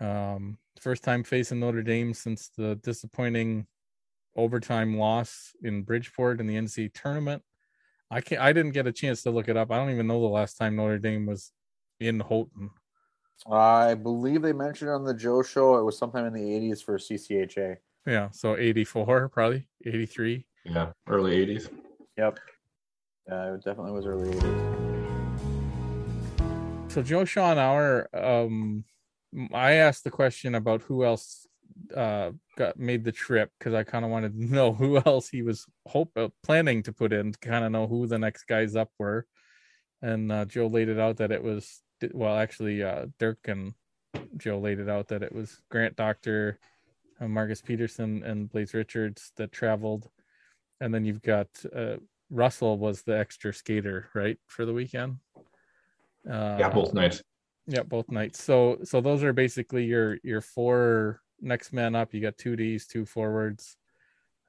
Um, first time facing Notre Dame since the disappointing overtime loss in Bridgeport in the NCAA tournament. I can't. I didn't get a chance to look it up. I don't even know the last time Notre Dame was in Houghton. I believe they mentioned on the Joe show it was sometime in the 80s for CCHA. Yeah, so 84, probably 83. yeah early 80s Yep. Yeah, it definitely was early 80s. So Joe Shawhan, um, I asked the question about who else uh, got made the trip because I kind of wanted to know who else he was hope uh, planning to put in to kind of know who the next guys up were, and uh, Joe laid it out that it was well, actually, uh, Dirk and Joe laid it out that it was Grant Doctor, uh, Marcus Peterson, and Blaze Richards that traveled, and then you've got uh, Russell was the extra skater, right, for the weekend. Uh, yeah, both nights. Yeah, both nights. So so those are basically your your four next man up. You got two D's, two forwards.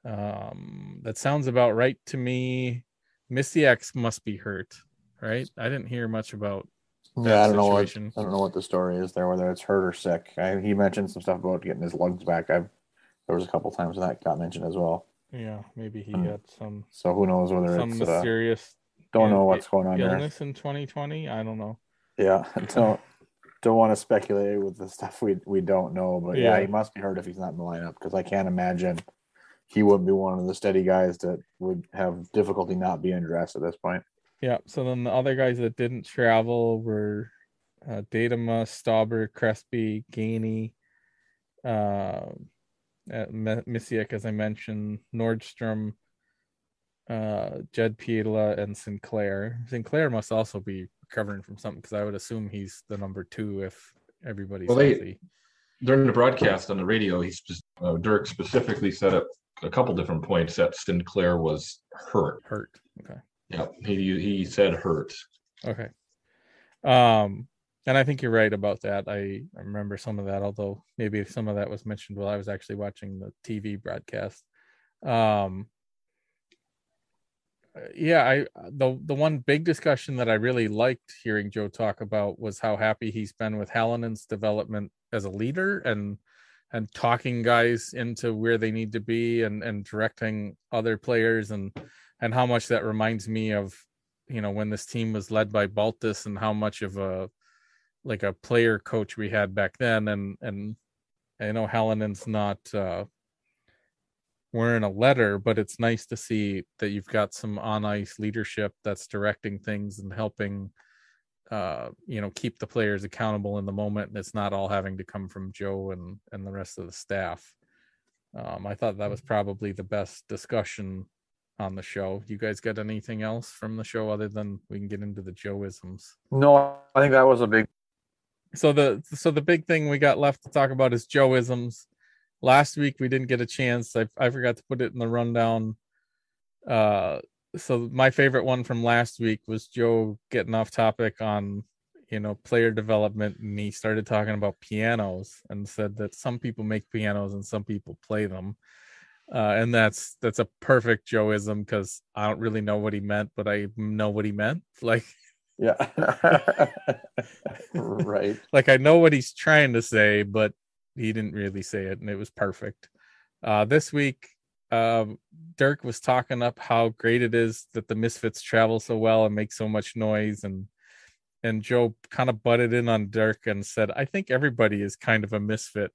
Um, that sounds about right to me. Mikesch must be hurt, right? I didn't hear much about. Yeah, I don't know what. I don't know what the story is there, whether it's hurt or sick. I, he mentioned some stuff about getting his lungs back. I've there was a couple times that got mentioned as well. Yeah, maybe he Um, got some So who knows whether some it's uh, mysterious don't know what's going on there. in 2020. I don't know. Yeah, don't don't want to speculate with the stuff we we don't know, but yeah, Yeah. he must be hurt if he's not in the lineup because I can't imagine he wouldn't be one of the steady guys that would have difficulty not being dressed at this point. Yeah. So then the other guys that didn't travel were uh, Datama, Stauber, Crespi, Gainey, uh, uh, M- Mikesch, as I mentioned, Nordstrom, uh, Jed Pietila, and Sinclair. Sinclair must also be recovering from something because I would assume he's the number two if everybody's Well, they- healthy. During the broadcast on the radio, he's just uh, Dirk specifically said at a couple different points that Sinclair was hurt. Hurt. Okay. Yeah, he he said hurt. Okay. Um, and I think you're right about that. I, remember some of that, although maybe some of that was mentioned while I was actually watching the TV broadcast. Um, yeah, I the the one big discussion that I really liked hearing Joe talk about was how happy he's been with Halonen's development as a leader and and talking guys into where they need to be and and directing other players and and how much that reminds me of you know when this team was led by Baltus and how much of a like a player coach we had back then. And and I know Halonen's not uh wearing a letter but it's nice to see that you've got some on ice leadership that's directing things and helping uh you know keep the players accountable in the moment. And it's not all having to come from Joe and and the rest of the staff. Um I thought that was probably the best discussion on the show. You guys got anything else from the show other than we can get into the Joeisms? No, I think that was a big So the so the big thing we got left to talk about is Joeisms. Last week we didn't get a chance. I I forgot to put it in the rundown. Uh so my favorite one from last week was Joe getting off topic on you know player development and he started talking about pianos and said that some people make pianos and some people play them uh, and that's that's a perfect Joeism because I don't really know what he meant, but I know what he meant. Like yeah. right. like I know what he's trying to say, but he didn't really say it, and it was perfect. Uh, this week, um, Dirk was talking up how great it is that the Misfits travel so well and make so much noise, and and Joe kind of butted in on Dirk and said, "I think everybody is kind of a misfit,"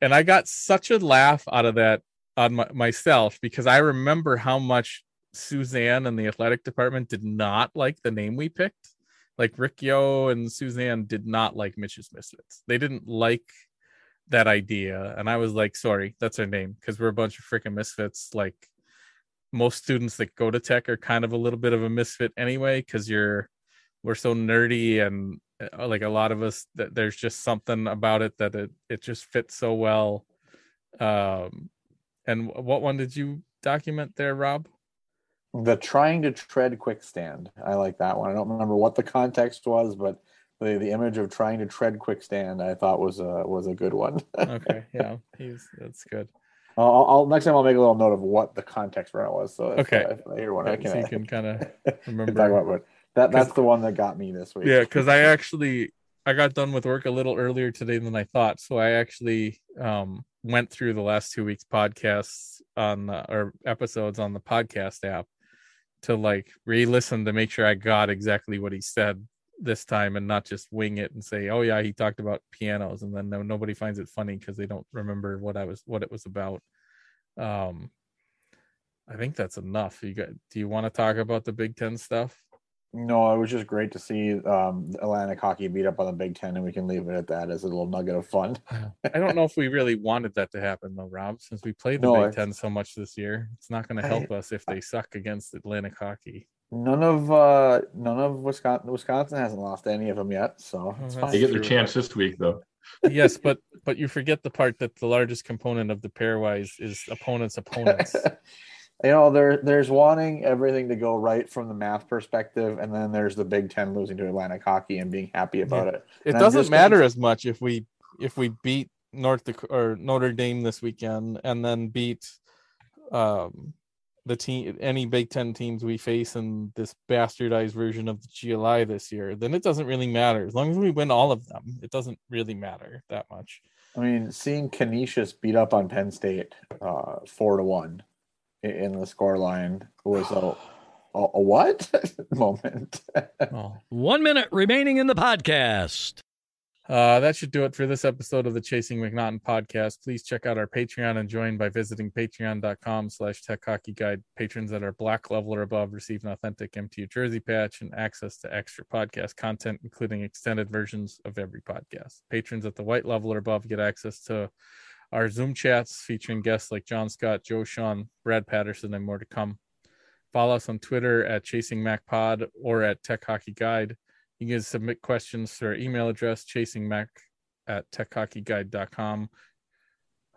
and I got such a laugh out of that on my, myself because I remember how much Suzanne and the athletic department did not like the name we picked. Like Rick Yeo and Suzanne did not like Mitch's Misfits. They didn't like that idea. And I was like, sorry, that's our name because we're a bunch of freaking misfits. Like most students that go to tech are kind of a little bit of a misfit anyway because you're we're so nerdy and uh, like a lot of us that there's just something about it that it, it just fits so well um and what one did you document there rob The trying to tread quick stand. I like that one. I don't remember what the context was, but the, the image of trying to tread quick stand I thought was a was a good one. okay yeah he's that's good I'll, I'll next time I'll make a little note of what the context for it was. So if, Okay. if I hear one, I so can, you can kind of remember that that's the one that got me this week. Yeah, because I actually I got done with work a little earlier today than I thought, so I actually um went through the last two weeks podcasts on the, or episodes on the podcast app to like re-listen to make sure I got exactly what he said this time and not just wing it and say, "Oh yeah, he talked about pianos," and then no, nobody finds it funny because they don't remember what I was what it was about. Um, I think that's enough. You got? Do you want to talk about the Big Ten stuff? No, it was just great to see um, Atlantic hockey beat up on the Big Ten, and we can leave it at that as a little nugget of fun. I don't know if we really wanted that to happen though, Rob, since we played the No, Big it's- Ten so much this year. It's not going to I- help us if they suck against Atlantic hockey. None of uh, none of Wisconsin Wisconsin hasn't lost any of them yet, so it's fine. They get their chance this week, though. yes, but but you forget the part that the largest component of the pairwise is opponents' opponents. you know, there there's wanting everything to go right from the math perspective, and then there's the Big Ten losing to Atlantic hockey and being happy about Yeah. it. It And doesn't matter gonna- as much if we if we beat North Dakota or Notre Dame this weekend and then beat um the team any Big Ten teams we face in this bastardized version of the GLI this year, then it doesn't really matter. As long as we win all of them, it doesn't really matter that much. I mean, seeing Canisius beat up on Penn State uh, four to one in the score line was a, a, a what moment? Oh. One minute remaining in the podcast. Uh, that should do it for this episode of the Chasing MacNaughton podcast. Please check out our Patreon and join by visiting patreon.com slash tech hockey guide. Patrons that are black level or above receive an authentic MTU jersey patch and access to extra podcast content, including extended versions of every podcast. Patrons at the white level or above get access to our Zoom chats featuring guests like John Scott, Joe Shawhan, Brad Patterson, and more to come. Follow us on Twitter at Chasing Mac Pod or at Tech Hockey Guide. You can submit questions to our email address, chasingmac at techhockeyguide.com.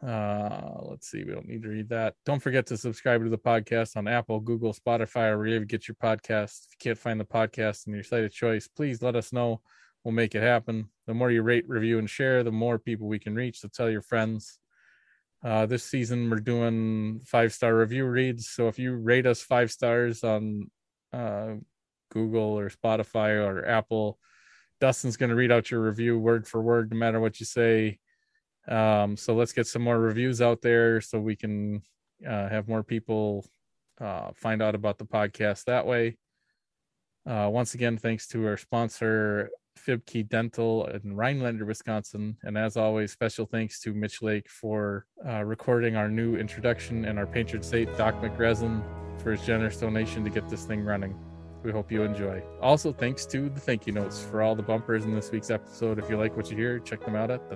Uh, let's see, we don't need to read that. Don't forget to subscribe to the podcast on Apple, Google, Spotify, or wherever you get your podcasts. If you can't find the podcast in your site of choice, please let us know. We'll make it happen. The more you rate, review, and share, the more people we can reach. So tell your friends. Uh, this season, we're doing five star review reads. So if you rate us five stars on uh, Google or Spotify or Apple, Dustin's going to read out your review word for word, no matter what you say. Um, so let's get some more reviews out there so we can uh, have more people uh, find out about the podcast that way. Uh, once again, thanks to our sponsor, Fibkey Dental in Rhinelander, Wisconsin. And as always, special thanks to Mitch Lake for uh, recording our new introduction and our patron saint, Doc McResin, for his generous donation to get this thing running. We hope you enjoy. Also, thanks to the thank you notes for all the bumpers in this week's episode. If you like what you hear, check them out at the